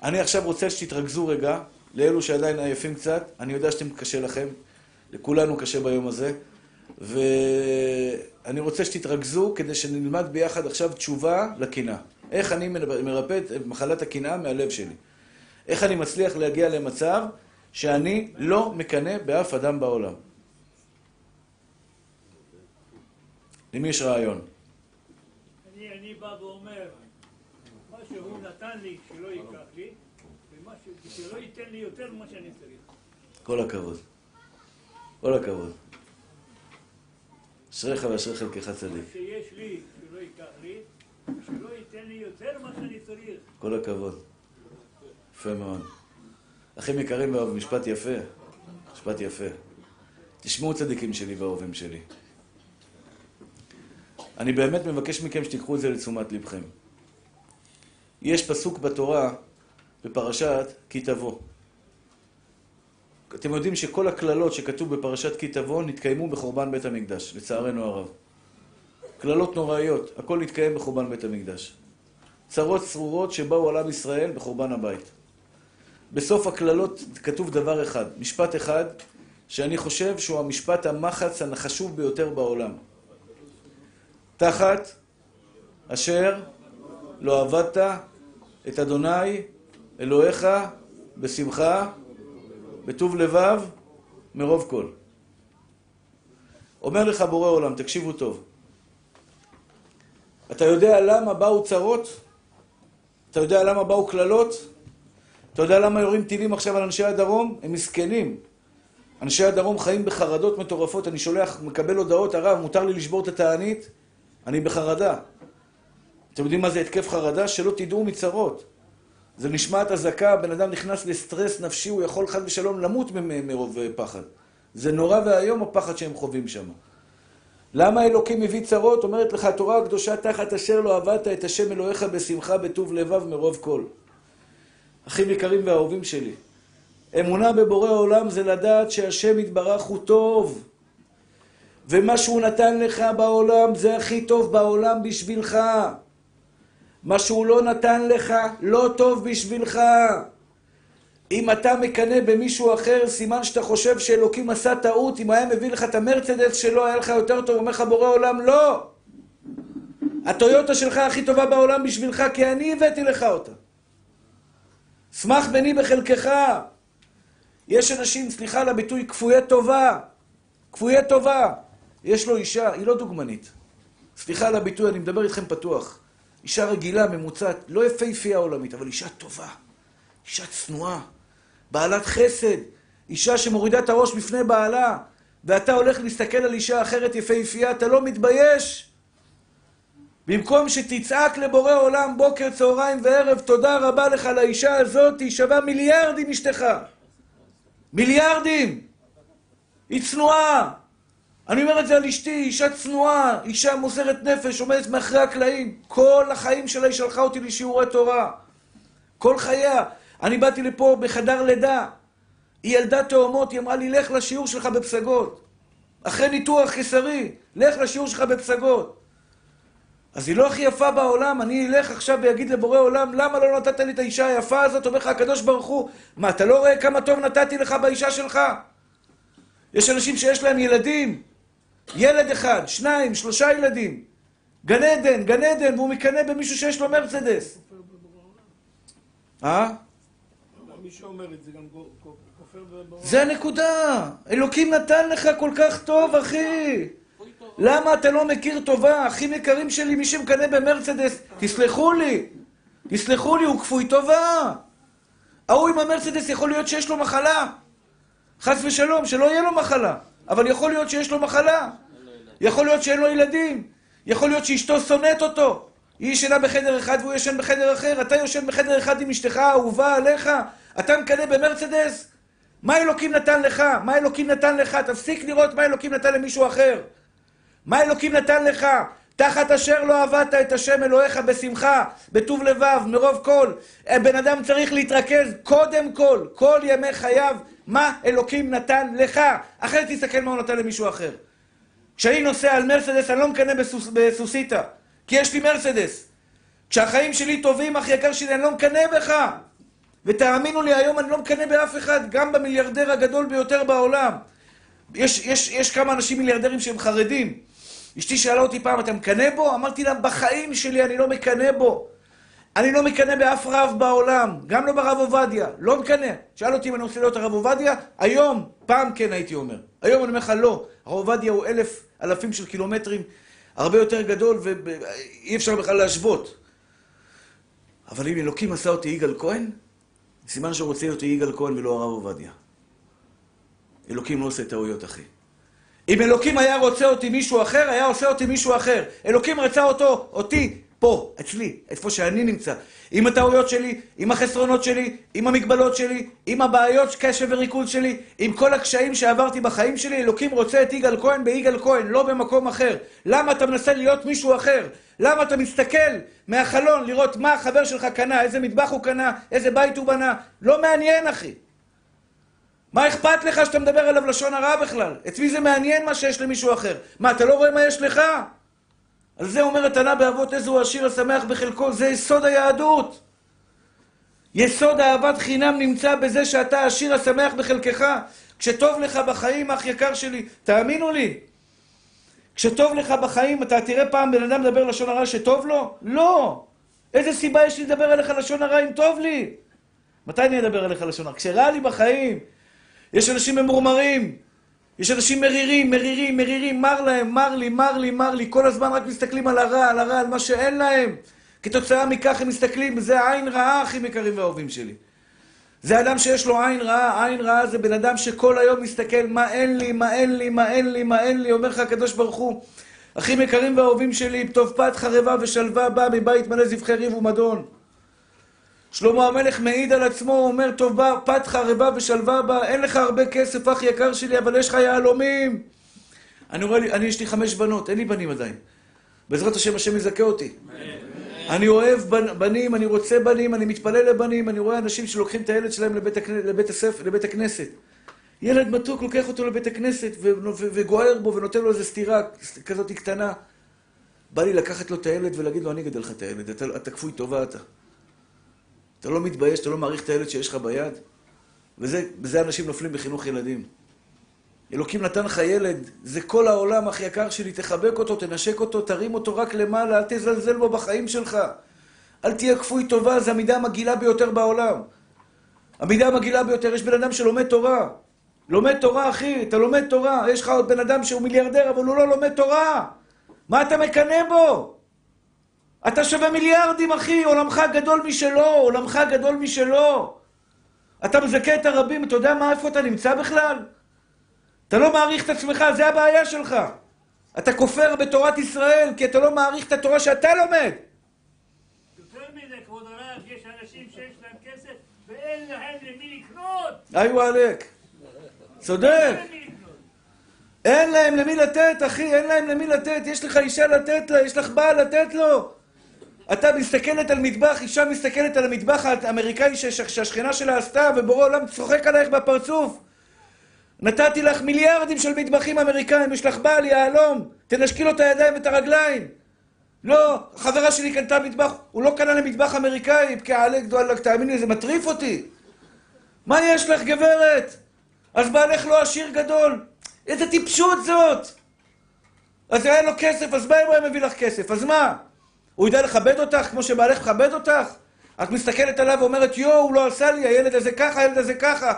אני עכשיו רוצה שתתרכזו רגע, לאלו שעדיין עייפים קצת, אני יודע שאתם קשה לכם, לכולנו קשה ביום הזה, ואני רוצה שתתרכזו כדי שנלמד ביחד עכשיו תשובה לקנאה. איך אני מרפא את מחלת הקנאה מהלב שלי. איך אני מצליח להגיע למצב שאני לא מקנא באף אדם בעולם. למי יש רעיון?
אני, אני בא ואומר, נתן לי, שלא ייקח לי, ושלא ייתן לי יותר ממה שאני צריך.
כל הכבוד. כל הכבוד. אשריך ואשרי חלקך צדיק.
שיש לי, שלא ייקח לי, ושלא ייתן לי יותר ממה שאני צריך.
כל הכבוד. יפה מאוד. אחים יקרים ואהובים, משפט יפה. משפט יפה. תשמעו צדיקים שלי ואהובים שלי. אני באמת מבקש מכם שתיקחו את זה לתשומת לבכם. יש פסוק בתורה, בפרשת כי תבוא. אתם יודעים שכל הקללות שכתוב בפרשת כי תבוא נתקיימו בחורבן בית המקדש, לצערנו הרב. קללות נוראיות, הכל נתקיים בחורבן בית המקדש. צרות צרורות שבאו על עם ישראל בחורבן הבית. בסוף הקללות כתוב דבר אחד, משפט אחד, שאני חושב שהוא המשפט המחץ החשוב ביותר בעולם. תחת אשר לא עבדת את אדוני אלוהיך בשמחה, בטוב לבב, מרוב כל. אומר לך בורא עולם, תקשיבו טוב. אתה יודע למה באו צרות? אתה יודע למה באו קללות? אתה יודע למה יורים טילים עכשיו על אנשי הדרום? הם מסכנים. אנשי הדרום חיים בחרדות מטורפות. אני שולח, מקבל הודעות, הרב, מותר לי לשבור את התענית? אני בחרדה. אתם יודעים מה זה התקף חרדה? שלא תדעו מצרות. זה נשמעת אזעקה, בן אדם נכנס לסטרס נפשי, הוא יכול חד ושלום למות מרוב פחד. זה נורא ואיום הפחד שהם חווים שם. למה אלוקים מביא צרות? אומרת לך התורה הקדושה תחת אשר לא עבדת את השם אלוהיך בשמחה בטוב לבב מרוב כל. אחים יקרים ואהובים שלי, אמונה בבורא העולם זה לדעת שהשם יתברך הוא טוב. ומה שהוא נתן לך בעולם זה הכי טוב בעולם בשבילך. מה שהוא לא נתן לך לא טוב בשבילך. אם אתה מקנא במישהו אחר, סימן שאתה חושב שאלוקים עשה טעות, אם היה מביא לך את המרצדס שלו, היה לך יותר טוב, אומר לך בורא עולם, לא! הטויוטה שלך הכי טובה בעולם בשבילך, כי אני הבאתי לך אותה. שמח בני בחלקך. יש אנשים, סליחה על הביטוי, כפויי טובה. כפויי טובה. יש לו אישה, היא לא דוגמנית. סליחה על הביטוי, אני מדבר איתכם פתוח. אישה רגילה, ממוצעת, לא יפהפייה עולמית, אבל אישה טובה. אישה צנועה. בעלת חסד. אישה שמורידה את הראש בפני בעלה. ואתה הולך להסתכל על אישה אחרת יפהפייה, אתה לא מתבייש? במקום שתצעק לבורא עולם בוקר, צהריים וערב, תודה רבה לך לאישה הזאת, היא שווה מיליארדים אשתך. מיליארדים! היא צנועה! אני אומר את זה על אשתי, אישה צנועה, אישה מוסרת נפש, עומדת מאחורי הקלעים. כל החיים שלה היא שלחה אותי לשיעורי תורה. כל חייה. אני באתי לפה בחדר לידה. היא ילדה תאומות, היא אמרה לי, לך לשיעור שלך בפסגות. אחרי ניתוח קיסרי, לך לשיעור שלך בפסגות. אז היא לא הכי יפה בעולם, אני אלך עכשיו ואגיד לבורא עולם, למה לא נתת לי את האישה היפה הזאת? אומר לך הקדוש ברוך הוא, מה, אתה לא רואה כמה טוב נתתי לך באישה שלך? יש אנשים שיש להם ילדים, ילד אחד, שניים, שלושה ילדים, גן עדן, גן עדן, והוא מקנא במישהו שיש לו מרצדס. אה?
מי שאומר את זה גם כופר בבורא.
זה הנקודה. אלוקים נתן לך כל כך טוב, אחי. למה אתה לא מכיר טובה? אחים יקרים שלי, מי שמקנא במרצדס, תסלחו לי. תסלחו לי, הוא כפוי טובה. ההוא עם המרצדס יכול להיות שיש לו מחלה. חס ושלום, שלא יהיה לו מחלה. אבל יכול להיות שיש לו מחלה. יכול להיות שאין לו ילדים. יכול להיות שאשתו שונאת אותו. היא ישנה בחדר אחד והוא ישן בחדר אחר. אתה יושן בחדר אחד עם אשתך האהובה עליך. אתה מקנא במרצדס? מה אלוקים נתן לך? מה אלוקים נתן לך? תפסיק לראות מה אלוקים נתן למישהו אחר. מה אלוקים נתן לך? תחת אשר לא עבדת את השם אלוהיך בשמחה, בטוב לבב, מרוב כל. בן אדם צריך להתרכז קודם כל, כל ימי חייו, מה אלוקים נתן לך. אחרת תסתכל מה הוא נתן למישהו אחר. כשאני נוסע על מרסדס, אני לא מקנא בסוס, בסוסיתא, כי יש לי מרסדס. כשהחיים שלי טובים, אח יקר שלי, אני לא מקנא בך. ותאמינו לי, היום אני לא מקנא באף אחד, גם במיליארדר הגדול ביותר בעולם. יש, יש, יש כמה אנשים מיליארדרים שהם חרדים. אשתי שאלה אותי פעם, אתה מקנא בו? אמרתי לה, בחיים שלי אני לא מקנא בו. אני לא מקנא באף רב בעולם, גם לא ברב עובדיה, לא מקנא. שאל אותי אם אני רוצה להיות הרב עובדיה, היום, פעם כן הייתי אומר. היום אני אומר לך לא, הרב עובדיה הוא אלף, אלפים של קילומטרים, הרבה יותר גדול, ואי אפשר בכלל להשוות. אבל אם אלוקים עשה אותי יגאל כהן, סימן שהוא רוצה להיות יגאל כהן ולא הרב עובדיה. אלוקים לא עושה טעויות, אחי. אם אלוקים היה רוצה אותי מישהו אחר, היה עושה אותי מישהו אחר. אלוקים רצה אותו, אותי, פה, אצלי, איפה שאני נמצא. עם הטעויות שלי, עם החסרונות שלי, עם המגבלות שלי, עם הבעיות קשב וריכוז שלי, עם כל הקשיים שעברתי בחיים שלי, אלוקים רוצה את יגאל כהן ביגאל כהן, לא במקום אחר. למה אתה מנסה להיות מישהו אחר? למה אתה מסתכל מהחלון לראות מה החבר שלך קנה, איזה מטבח הוא קנה, איזה בית הוא בנה? לא מעניין, אחי. מה אכפת לך שאתה מדבר עליו לשון הרע בכלל? את מי זה מעניין מה שיש למישהו אחר? מה, אתה לא רואה מה יש לך? על זה אומר התנא באבות איזו השיר השמח בחלקו, זה יסוד היהדות. יסוד אהבת חינם נמצא בזה שאתה השיר השמח בחלקך. כשטוב לך בחיים, אח יקר שלי, תאמינו לי, כשטוב לך בחיים, אתה תראה פעם בן אדם מדבר לשון הרע שטוב לו? לא! איזה סיבה יש לי לדבר עליך לשון הרע אם טוב לי? מתי אני אדבר עליך לשון הרע? כשרע לי בחיים. יש אנשים ממורמרים, יש אנשים מרירים, מרירים, מרירים, מר להם, מר לי, מר לי, מר לי, כל הזמן רק מסתכלים על הרע, על הרע, על מה שאין להם. כתוצאה מכך הם מסתכלים, זה עין רעה, אחים יקרים ואהובים שלי. זה אדם שיש לו עין רעה, עין רעה זה בן אדם שכל היום מסתכל מה אין לי, מה אין לי, מה אין לי, מה אין לי, אומר לך הקדוש ברוך הוא, אחים יקרים ואהובים שלי, טוב פת חרבה ושלווה בא מבית מלא זבחי ריב ומדון. שלמה המלך מעיד על עצמו, הוא אומר, טוב בא, פת חרבה ושלווה בה, אין לך הרבה כסף, אח יקר שלי, אבל יש לך יהלומים. אני רואה, אני יש לי חמש בנות, אין לי בנים עדיין. בעזרת השם, השם יזכה אותי. אני אוהב בנים, אני רוצה בנים, אני מתפלל לבנים, אני רואה אנשים שלוקחים את הילד שלהם לבית, הכ... לבית, הספר, לבית הכנסת. ילד מתוק לוקח אותו לבית הכנסת וגוער בו ונותן לו איזו סטירה כזאת קטנה. בא לי לקחת לו את הילד ולהגיד לו, אני אגדל לך את הילד, אתה, אתה כפוי טובה אתה. אתה לא מתבייש, אתה לא מעריך את הילד שיש לך ביד? וזה אנשים נופלים בחינוך ילדים. אלוקים נתן לך ילד, זה כל העולם, אח יקר שלי, תחבק אותו, תנשק אותו, תרים אותו רק למעלה, אל תזלזל בו בחיים שלך. אל תהיה כפוי טובה, זו המידה המגעילה ביותר בעולם. המידה המגעילה ביותר, יש בן אדם שלומד תורה. לומד תורה, אחי, אתה לומד תורה. יש לך עוד בן אדם שהוא מיליארדר, אבל הוא לא לומד תורה. מה אתה מקנא בו? אתה שווה מיליארדים, אחי, עולמך גדול משלו, עולמך גדול משלו. אתה מזכה את הרבים, אתה יודע מה, איפה אתה נמצא בכלל? אתה לא מעריך את עצמך, זה הבעיה שלך. אתה כופר בתורת ישראל, כי אתה לא מעריך את התורה שאתה לומד.
יותר מזה, כבוד הרב, יש אנשים שיש להם כסף ואין להם למי לקנות.
היו עלק. צודק. אין להם למי לתת, אחי, אין להם למי לתת. יש לך אישה לתת לה, יש לך בעל לתת לו. אתה מסתכלת על מטבח, אישה מסתכלת על המטבח האמריקאי שהשכנה שלה עשתה, ובורא עולם צוחק עלייך בפרצוף. נתתי לך מיליארדים של מטבחים אמריקאים, יש לך בעל יהלום, תנשקי לו את הידיים ואת הרגליים. לא, חברה שלי קנתה מטבח, הוא לא קנה למטבח אמריקאי, כעלה גדולק, תאמיני לי, זה מטריף אותי. מה יש לך, גברת? אז בעלך לא עשיר גדול. איזה טיפשות זאת! אז היה לו כסף, אז מה אם הוא היה מביא לך כסף? אז מה? הוא ידע לכבד אותך כמו שבעלך מכבד אותך? את מסתכלת עליו ואומרת, יואו, הוא לא עשה לי, הילד הזה ככה, הילד הזה ככה.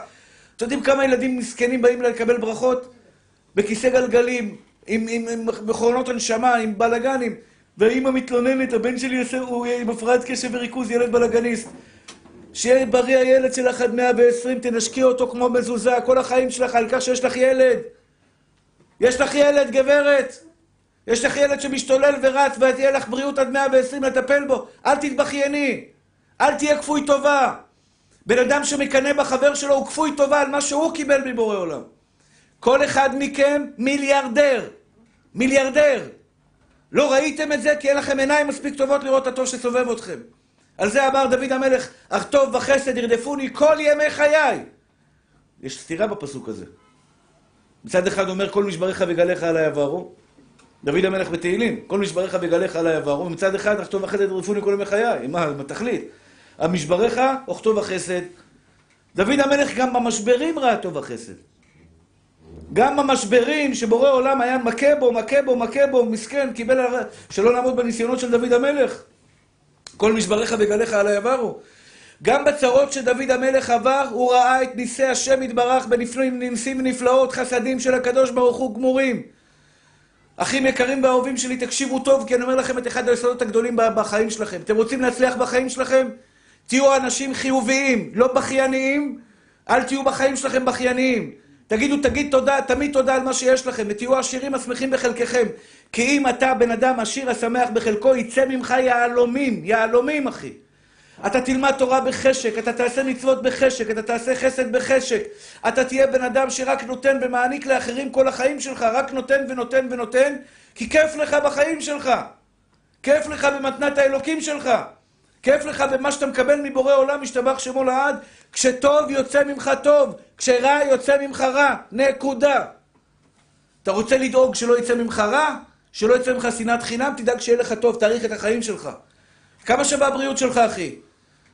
אתם יודעים כמה ילדים מסכנים באים לקבל ברכות? בכיסא גלגלים, עם, עם, עם מכונות הנשמה, עם בלאגנים. ואימא מתלוננת, הבן שלי עושה, הוא עם הפרעת קשב וריכוז, ילד בלאגניסט. שיהיה בריא הילד שלך עד 120, תנשקי אותו כמו מזוזה, כל החיים שלך, העיקר שיש לך ילד. יש לך ילד, גברת. יש לך ילד שמשתולל ורץ, ותהיה לך בריאות עד 120 לטפל בו. אל תתבכייני. אל תהיה כפוי טובה. בן אדם שמקנא בחבר שלו הוא כפוי טובה על מה שהוא קיבל מבורא עולם. כל אחד מכם מיליארדר. מיליארדר. לא ראיתם את זה כי אין לכם עיניים מספיק טובות לראות את הטוב שסובב אתכם. על זה אמר דוד המלך, אך טוב וחסד ירדפוני כל ימי חיי. יש סתירה בפסוק הזה. מצד אחד אומר כל משבריך וגליך עלי עברו. דוד המלך בתהילים, כל משבריך וגליך עלי עברו. ומצד אחד, אך טוב וחסד ירדפוני כל ימי חיי. מה, מה תכלית? המשבריך, אך טוב וחסד. דוד המלך גם במשברים ראה טוב וחסד. גם במשברים שבורא עולם היה מכה בו, מכה בו, מכה בו, מסכן, קיבל שלא לעמוד בניסיונות של דוד המלך. כל משבריך וגליך עלי עברו. גם בצרות שדוד המלך עבר, הוא ראה את ניסי השם יתברך בנפלאים, ניסים ונפלאות, חסדים של הקדוש ברוך הוא גמורים. אחים יקרים ואהובים שלי, תקשיבו טוב, כי אני אומר לכם את אחד היסודות הגדולים בחיים שלכם. אתם רוצים להצליח בחיים שלכם? תהיו אנשים חיוביים, לא בכייניים. אל תהיו בחיים שלכם בכייניים. תגידו, תגיד תודה, תמיד תודה על מה שיש לכם, ותהיו עשירים השמחים בחלקכם. כי אם אתה בן אדם עשיר השמח בחלקו, יצא ממך יהלומים, יהלומים, אחי. אתה תלמד תורה בחשק, אתה תעשה מצוות בחשק, אתה תעשה חסד בחשק. אתה תהיה בן אדם שרק נותן ומעניק לאחרים כל החיים שלך, רק נותן ונותן ונותן, כי כיף לך בחיים שלך. כיף לך במתנת האלוקים שלך. כיף לך במה שאתה מקבל מבורא עולם, משתבח שמו לעד. כשטוב יוצא ממך טוב, כשרע יוצא ממך רע. נקודה. אתה רוצה לדאוג שלא יצא ממך רע? שלא יצא ממך שנאת חינם? תדאג שיהיה לך טוב, תאריך את החיים שלך. כמה שווה הבריאות שלך, אחי?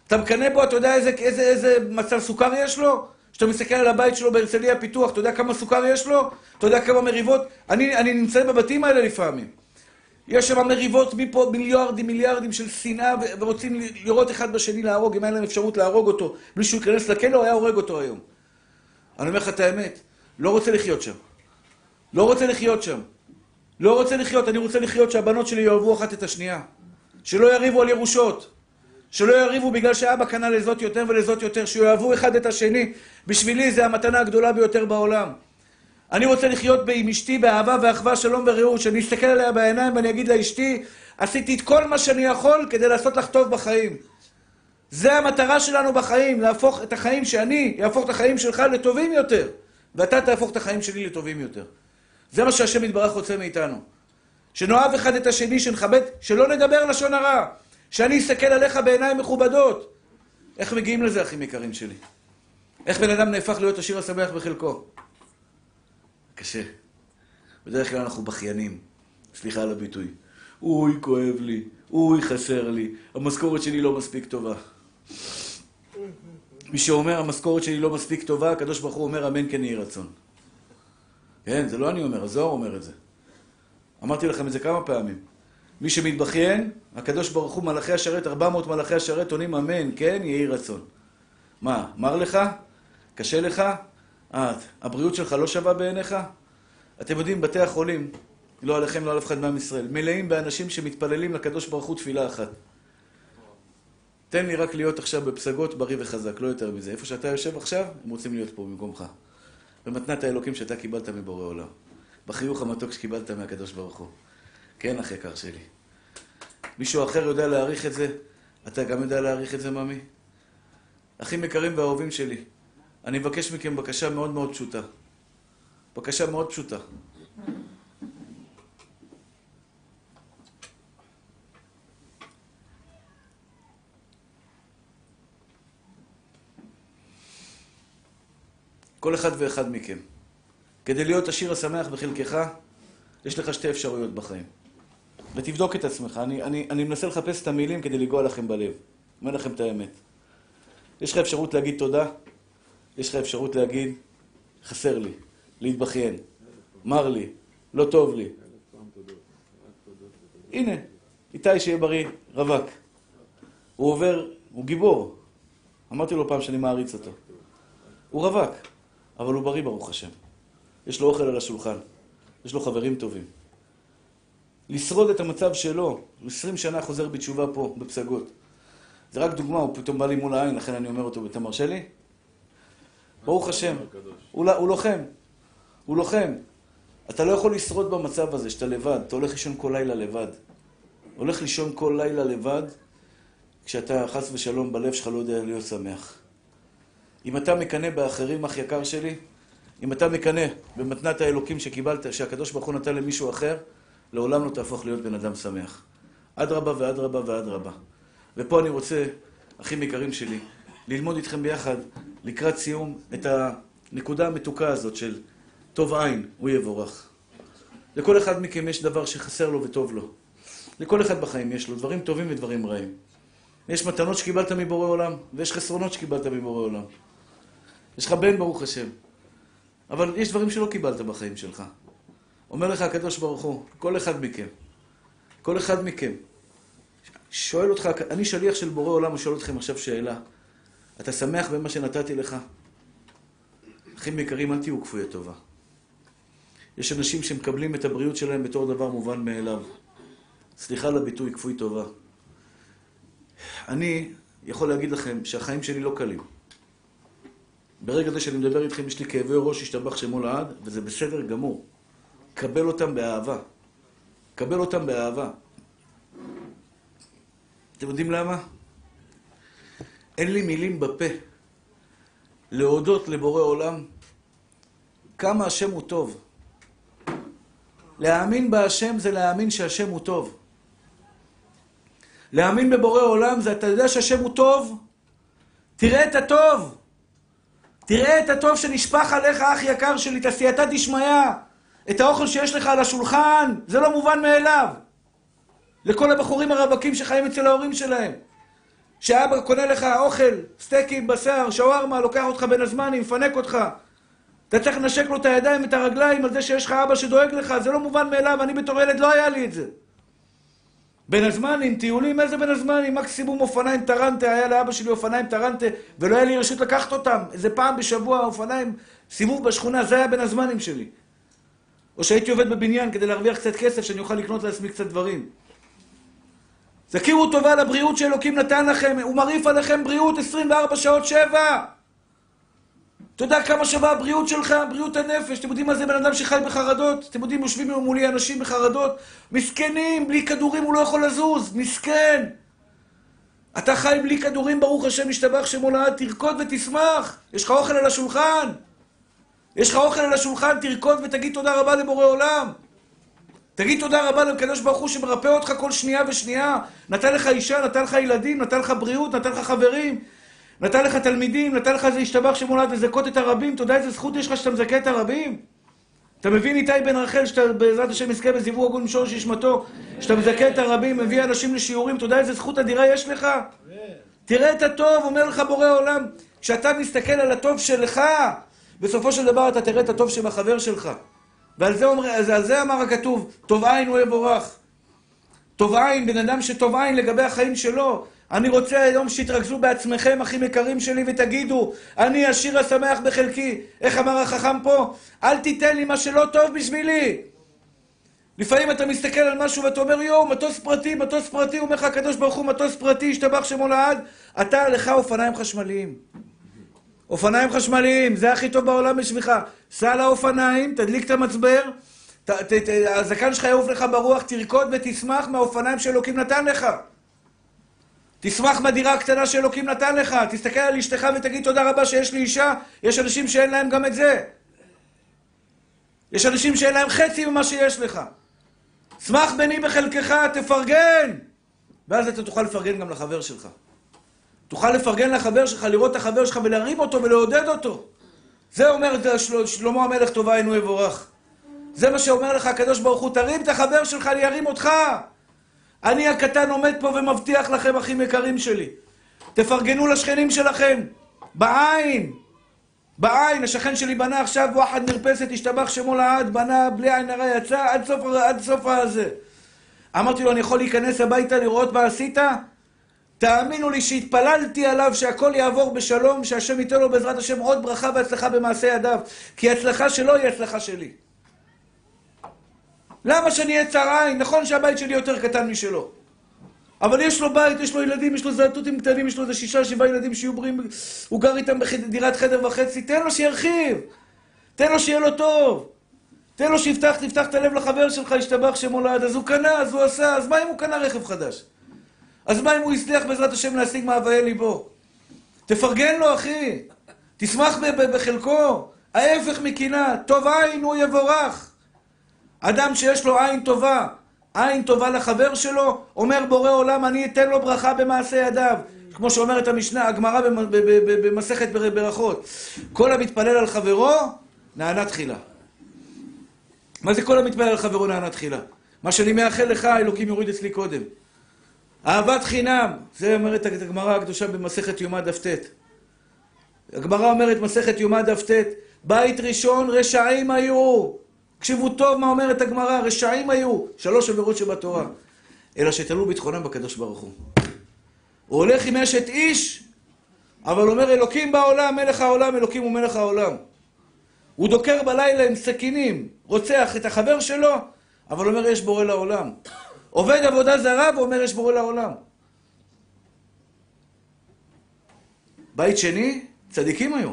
אתה מקנא בו, אתה יודע איזה, איזה, איזה מצב סוכר יש לו? כשאתה מסתכל על הבית שלו בהרצליה פיתוח, אתה יודע כמה סוכר יש לו? אתה יודע כמה מריבות? אני, אני נמצא בבתים האלה לפעמים. יש שם מריבות מפה מיליארדים, מיליארדים של שנאה, ורוצים לראות אחד בשני להרוג, אם היה להם אפשרות להרוג אותו, בלי שהוא ייכנס לכלא, הוא היה הורג אותו היום. אני אומר לך את האמת, לא רוצה לחיות שם. לא רוצה לחיות שם. לא רוצה לחיות, אני רוצה לחיות שהבנות שלי יאהבו אחת את השנייה. שלא יריבו על ירושות. שלא יריבו בגלל שאבא קנה לזאת יותר ולזאת יותר, שיאהבו אחד את השני. בשבילי זה המתנה הגדולה ביותר בעולם. אני רוצה לחיות עם אשתי באהבה ואחווה, שלום ורעות, שאני אסתכל עליה בעיניים ואני אגיד לאשתי, עשיתי את כל מה שאני יכול כדי לעשות לך טוב בחיים. זה המטרה שלנו בחיים, להפוך את החיים שאני, יהפוך את החיים שלך לטובים יותר, ואתה תהפוך את החיים שלי לטובים יותר. זה מה שהשם יתברך רוצה מאיתנו. שנאהב אחד את השני, שנכבד, שלא נדבר לשון הרע. שאני אסתכל עליך בעיניים מכובדות. איך מגיעים לזה, אחים יקרים שלי? איך בן אדם נהפך להיות עשיר השמח בחלקו? קשה. בדרך כלל אנחנו בכיינים. סליחה על הביטוי. אוי, כואב לי. אוי, חסר לי. המשכורת שלי לא מספיק טובה. מי שאומר, המשכורת שלי לא מספיק טובה, הקדוש ברוך הוא אומר, אמן כן יהי רצון. כן, זה לא אני אומר, הזוהר אומר את זה. אמרתי לכם את זה כמה פעמים. מי שמתבכיין, הקדוש ברוך הוא, מלאכי השרת, 400 מלאכי השרת עונים אמן, כן, יהי רצון. מה, מר לך? קשה לך? אה, הבריאות שלך לא שווה בעיניך? אתם יודעים, בתי החולים, לא עליכם, לא על אף אחד מעם ישראל, מלאים באנשים שמתפללים לקדוש ברוך הוא תפילה אחת. תן לי רק להיות עכשיו בפסגות בריא וחזק, לא יותר מזה. איפה שאתה יושב עכשיו, הם רוצים להיות פה במקומך. במתנת האלוקים שאתה קיבלת מבורא עולם. בחיוך המתוק שקיבלת מהקדוש ברוך הוא. כן, אח יקר שלי. מישהו אחר יודע להעריך את זה? אתה גם יודע להעריך את זה, ממי? אחים יקרים ואהובים שלי, אני מבקש מכם בקשה מאוד מאוד פשוטה. בקשה מאוד פשוטה. כל אחד ואחד מכם. כדי להיות עשיר השמח בחלקך, יש לך שתי אפשרויות בחיים. ותבדוק את עצמך. אני, אני, אני מנסה לחפש את המילים כדי לגוע לכם בלב. אומר לכם את האמת. יש לך אפשרות להגיד תודה, יש לך אפשרות להגיד, חסר לי, להתבכיין, מר לי, לא טוב לי. הנה, איתי שיהיה בריא, רווק. הוא עובר, הוא גיבור. אמרתי לו פעם שאני מעריץ אותו. הוא רווק, אבל הוא בריא ברוך השם. יש לו אוכל על השולחן, יש לו חברים טובים. לשרוד את המצב שלו, 20 שנה חוזר בתשובה פה, בפסגות. זה רק דוגמה, הוא פתאום בא לי מול העין, לכן אני אומר אותו, אתה מרשה לי? ברוך השם. הוא, לא- הוא לוחם. הוא לוחם. אתה לא יכול לשרוד במצב הזה שאתה לבד, אתה הולך לישון כל לילה לבד. הולך לישון כל לילה לבד, כשאתה חס ושלום בלב שלך לא יודע להיות שמח. אם אתה מקנא באחרים, אח יקר שלי, אם אתה מקנא במתנת האלוקים שקיבלת, שהקדוש ברוך הוא נתן למישהו אחר, לעולם לא תהפוך להיות בן אדם שמח. אדרבה ואדרבה ואדרבה. ופה אני רוצה, אחים יקרים שלי, ללמוד איתכם ביחד, לקראת סיום, את הנקודה המתוקה הזאת של טוב עין, הוא יבורך. לכל אחד מכם יש דבר שחסר לו וטוב לו. לכל אחד בחיים יש לו דברים טובים ודברים רעים. יש מתנות שקיבלת מבורא עולם, ויש חסרונות שקיבלת מבורא עולם. יש לך בן, ברוך השם. אבל יש דברים שלא קיבלת בחיים שלך. אומר לך הקדוש ברוך הוא, כל אחד מכם, כל אחד מכם, שואל אותך, אני שליח של בורא עולם, ושואל אתכם עכשיו שאלה. אתה שמח במה שנתתי לך? אחים יקרים, אל תהיו כפויי טובה. יש אנשים שמקבלים את הבריאות שלהם בתור דבר מובן מאליו. סליחה על הביטוי, כפוי טובה. אני יכול להגיד לכם שהחיים שלי לא קלים. ברגע זה שאני מדבר איתכם, יש לי כאבי ראש, השתבח שמו לעד, וזה בסדר גמור. קבל אותם באהבה. קבל אותם באהבה. אתם יודעים למה? אין לי מילים בפה להודות לבורא עולם כמה השם הוא טוב. להאמין בהשם זה להאמין שהשם הוא טוב. להאמין בבורא עולם זה אתה יודע שהשם הוא טוב? תראה את הטוב. תראה את הטוב שנשפך עליך, אח יקר שלי, את עשייתא דשמיא. את האוכל שיש לך על השולחן, זה לא מובן מאליו. לכל הבחורים הרווקים שחיים אצל ההורים שלהם. שאבא קונה לך אוכל, סטייקים, בשר, שווארמה, לוקח אותך בין הזמנים, מפנק אותך. אתה צריך לנשק לו את הידיים, את הרגליים, על זה שיש לך אבא שדואג לך, זה לא מובן מאליו, אני בתור ילד לא היה לי את זה. בין הזמנים, טיולים, איזה בין הזמנים? מקסימום אופניים טרנטה, היה לאבא שלי אופניים טרנטה, ולא היה לי רשות לקחת אותם. איזה פעם בשבוע אופניים, סיבוב בשכונה, זה היה בין הזמנים שלי. או שהייתי עובד בבניין כדי להרוויח קצת כסף, שאני אוכל לקנות לעצמי קצת דברים. תכירו טובה לבריאות שאלוקים נתן לכם, הוא מרעיף עליכם בריאות 24 שעות 7. אתה יודע כמה שווה הבריאות שלך, בריאות הנפש. אתם יודעים מה זה בן אדם שחי בחרדות? אתם יודעים, יושבים מולי אנשים בחרדות, מסכנים, בלי כדורים הוא לא יכול לזוז, מסכן. אתה חי בלי כדורים, ברוך השם, משתבח שמו לעד, תרקוד ותשמח. יש לך אוכל על השולחן. יש לך אוכל על השולחן, תרקוד ותגיד תודה רבה לבורא עולם. תגיד תודה רבה לקדוש ברוך הוא שמרפא אותך כל שנייה ושנייה. נתן לך אישה, נתן לך ילדים, נתן לך בריאות, נתן לך חברים. נתן לך תלמידים, נתן לך איזה השתבח שמולד לזכות את הרבים, אתה יודע איזה זכות יש לך שאתה מזכה את הרבים? אתה מבין איתי בן רחל, שאתה בעזרת השם יזכה בזיוור הגון משורש נשמתו, שאתה מזכה את הרבים, מביא אנשים לשיעורים, אתה יודע איזה זכות אדירה יש לך? תראה את הטוב, אומר לך בורא עולם, כשאתה מסתכל על הטוב שלך, בסופו של דבר אתה תראה את הטוב שבחבר שלך. ועל זה, אומר, על זה אמר הכתוב, טוב עין הוא יבורך. טוב עין, בן אדם שטוב עין לגבי החיים שלו. אני רוצה היום שתתרכזו בעצמכם, אחים יקרים שלי, ותגידו, אני השיר השמח בחלקי. איך אמר החכם פה? אל תיתן לי מה שלא טוב בשבילי. לפעמים אתה מסתכל על משהו ואתה אומר, יואו, מטוס פרטי, מטוס פרטי, אומר לך הקדוש ברוך הוא, מטוס פרטי, השתבח שמו לעד, אתה, לך אופניים חשמליים. אופניים חשמליים, זה הכי טוב בעולם בשבילך. סע לאופניים, תדליק את המצבר, ת, ת, ת, הזקן שלך יעוף לך ברוח, תרקוד ותשמח מהאופניים שאלוקים נתן לך. תשמח מהדירה הקטנה שאלוקים נתן לך. תסתכל על אשתך ותגיד תודה רבה שיש לי אישה. יש אנשים שאין להם גם את זה. יש אנשים שאין להם חצי ממה שיש לך. שמח בני בחלקך, תפרגן! ואז אתה תוכל לפרגן גם לחבר שלך. תוכל לפרגן לחבר שלך, לראות את החבר שלך ולהרים אותו ולעודד אותו. זה אומר של... שלמה המלך טובה אינו יבורך. זה מה שאומר לך הקדוש ברוך הוא, תרים את החבר שלך, אני ארים אותך. אני הקטן עומד פה ומבטיח לכם, אחים יקרים שלי. תפרגנו לשכנים שלכם, בעין. בעין, השכן שלי בנה עכשיו וואחד מרפסת, השתבח שמו לעד, בנה בלי עין הרע, יצא עד סוף, עד סוף הזה. אמרתי לו, אני יכול להיכנס הביתה לראות מה עשית? תאמינו לי שהתפללתי עליו שהכל יעבור בשלום, שהשם ייתן לו בעזרת השם עוד ברכה והצלחה במעשה ידיו. כי הצלחה שלו היא הצלחה שלי. למה שאני אהיה צר עין? נכון שהבית שלי יותר קטן משלו. אבל יש לו בית, יש לו ילדים, יש לו זעתותים קטנים, יש לו איזה שישה, שבעה ילדים שיהיו בריאים, הוא גר איתם בדירת חדר וחצי, תן לו שירחיב. תן לו שיהיה לו טוב. תן לו שיפתח, תפתח את הלב לחבר שלך, ישתבח שמו לעד. אז הוא קנה, אז הוא עשה, אז מה אם הוא קנה רכב חדש? אז מה אם הוא הצליח בעזרת השם להשיג מאוויי ליבו? תפרגן לו, אחי. תשמח בחלקו. ההפך מקנאה, טוב עין הוא יבורך. אדם שיש לו עין טובה, עין טובה לחבר שלו, אומר בורא עולם, אני אתן לו ברכה במעשה ידיו. כמו שאומרת המשנה, הגמרא במסכת ברכות. כל המתפלל על חברו, נענה תחילה. מה זה כל המתפלל על חברו נענה תחילה? מה שאני מאחל לך, אלוקים יוריד אצלי קודם. אהבת חינם, זה אומרת הגמרא הקדושה במסכת יומא דף ט. הגמרא אומרת מסכת יומא דף ט, בית ראשון רשעים היו. תקשיבו טוב מה אומרת הגמרא, רשעים היו, שלוש עבירות שבתורה. אלא שתלו ביטחונם בקדוש ברוך הוא. הוא הולך עם אשת איש, אבל אומר אלוקים בעולם, מלך העולם, אלוקים הוא מלך העולם. הוא דוקר בלילה עם סכינים, רוצח את החבר שלו, אבל אומר יש בורא לעולם. עובד עבודה זרה ואומר יש בורא לעולם. בית שני, צדיקים היו,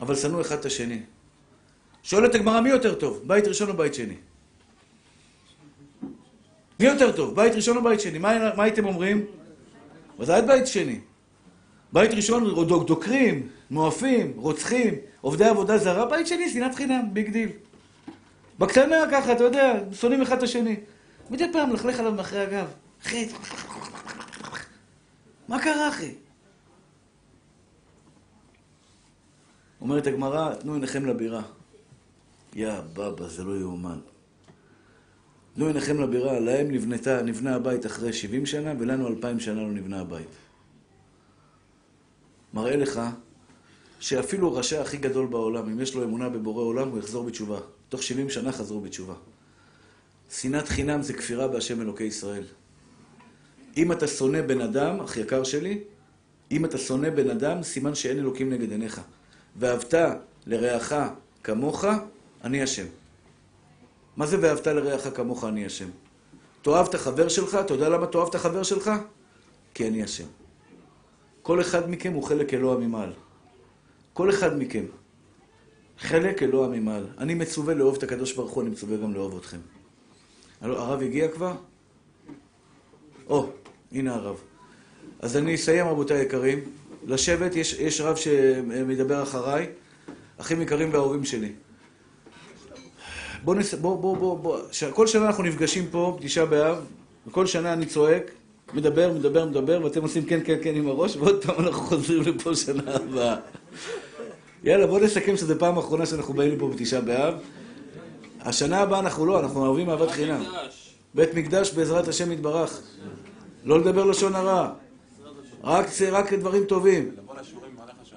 אבל שנאו אחד את השני. שואלת הגמרא מי יותר טוב, בית ראשון או בית שני? מי יותר טוב, בית ראשון או בית שני? מה, מה הייתם אומרים? ודאי בית שני. בית ראשון דוק, דוקרים, מנאפים, רוצחים, עובדי עבודה זרה, בית שני, שנאת חינם, big deal. בקטנה ככה, אתה יודע, שונאים אחד את השני. מדי פעם לכלך עליו מאחורי הגב. אחי, מה קרה, אחי? אומרת הגמרא, תנו עיניכם בבירה. יא בבא, זה לא יאומן. תנו עיניכם לבירה, להם נבנתה, נבנה הבית אחרי 70 שנה, ולנו 2,000 שנה לא נבנה הבית. מראה לך שאפילו הרשע הכי גדול בעולם, אם יש לו אמונה בבורא עולם, הוא יחזור בתשובה. תוך 70 שנה חזרו בתשובה. שנאת חינם זה כפירה בהשם אלוקי ישראל. אם אתה שונא בן אדם, אח יקר שלי, אם אתה שונא בן אדם, סימן שאין אלוקים נגד עיניך. ואהבת לרעך כמוך, אני השם. מה זה ואהבת לרעך כמוך, אני השם? תאהב את החבר שלך, אתה יודע למה תאהב את החבר שלך? כי אני השם. כל אחד מכם הוא חלק אלוה ממעל. כל אחד מכם. חלק אלוה ממעל. אני מצווה לאהוב את הקדוש ברוך הוא, אני מצווה גם לאהוב אתכם. הרב הגיע כבר? או, הנה הרב. אז אני אסיים, רבותיי היקרים. לשבת, יש, יש רב שמדבר אחריי, אחים יקרים וההורים שלי. בוא נס... בוא, בוא, בוא, בוא. ש... כל שנה אנחנו נפגשים פה, בתשעה באב, וכל שנה אני צועק, מדבר, מדבר, מדבר, ואתם עושים כן, כן, כן עם הראש, ועוד פעם אנחנו חוזרים לפה שנה הבאה. יאללה, בוא נסכם שזו פעם אחרונה שאנחנו באים לפה בתשעה באב. השנה הבאה אנחנו לא, אנחנו אוהבים אהבת חינם. בית מקדש בעזרת השם יתברך. לא לדבר לשון הרע. רק, רק דברים טובים.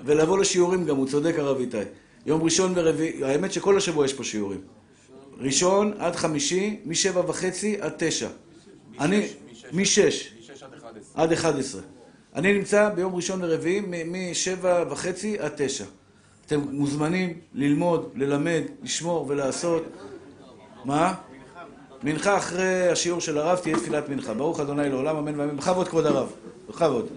ולבוא לשיעורים גם, הוא צודק הרב איתי. יום ראשון ורביעי, האמת שכל השבוע יש פה שיעורים. ראשון עד חמישי, משבע וחצי עד תשע. אני, משש. עד אחד עשרה. אני נמצא ביום ראשון ורביעי משבע וחצי עד תשע. אתם מוזמנים ללמוד, ללמד, לשמור ולעשות. מה? מנחה אחרי השיעור של הרב תהיה תפילת מנחה. ברוך אדוני לעולם, אמן ואמן. בכבוד כבוד הרב. בכבוד.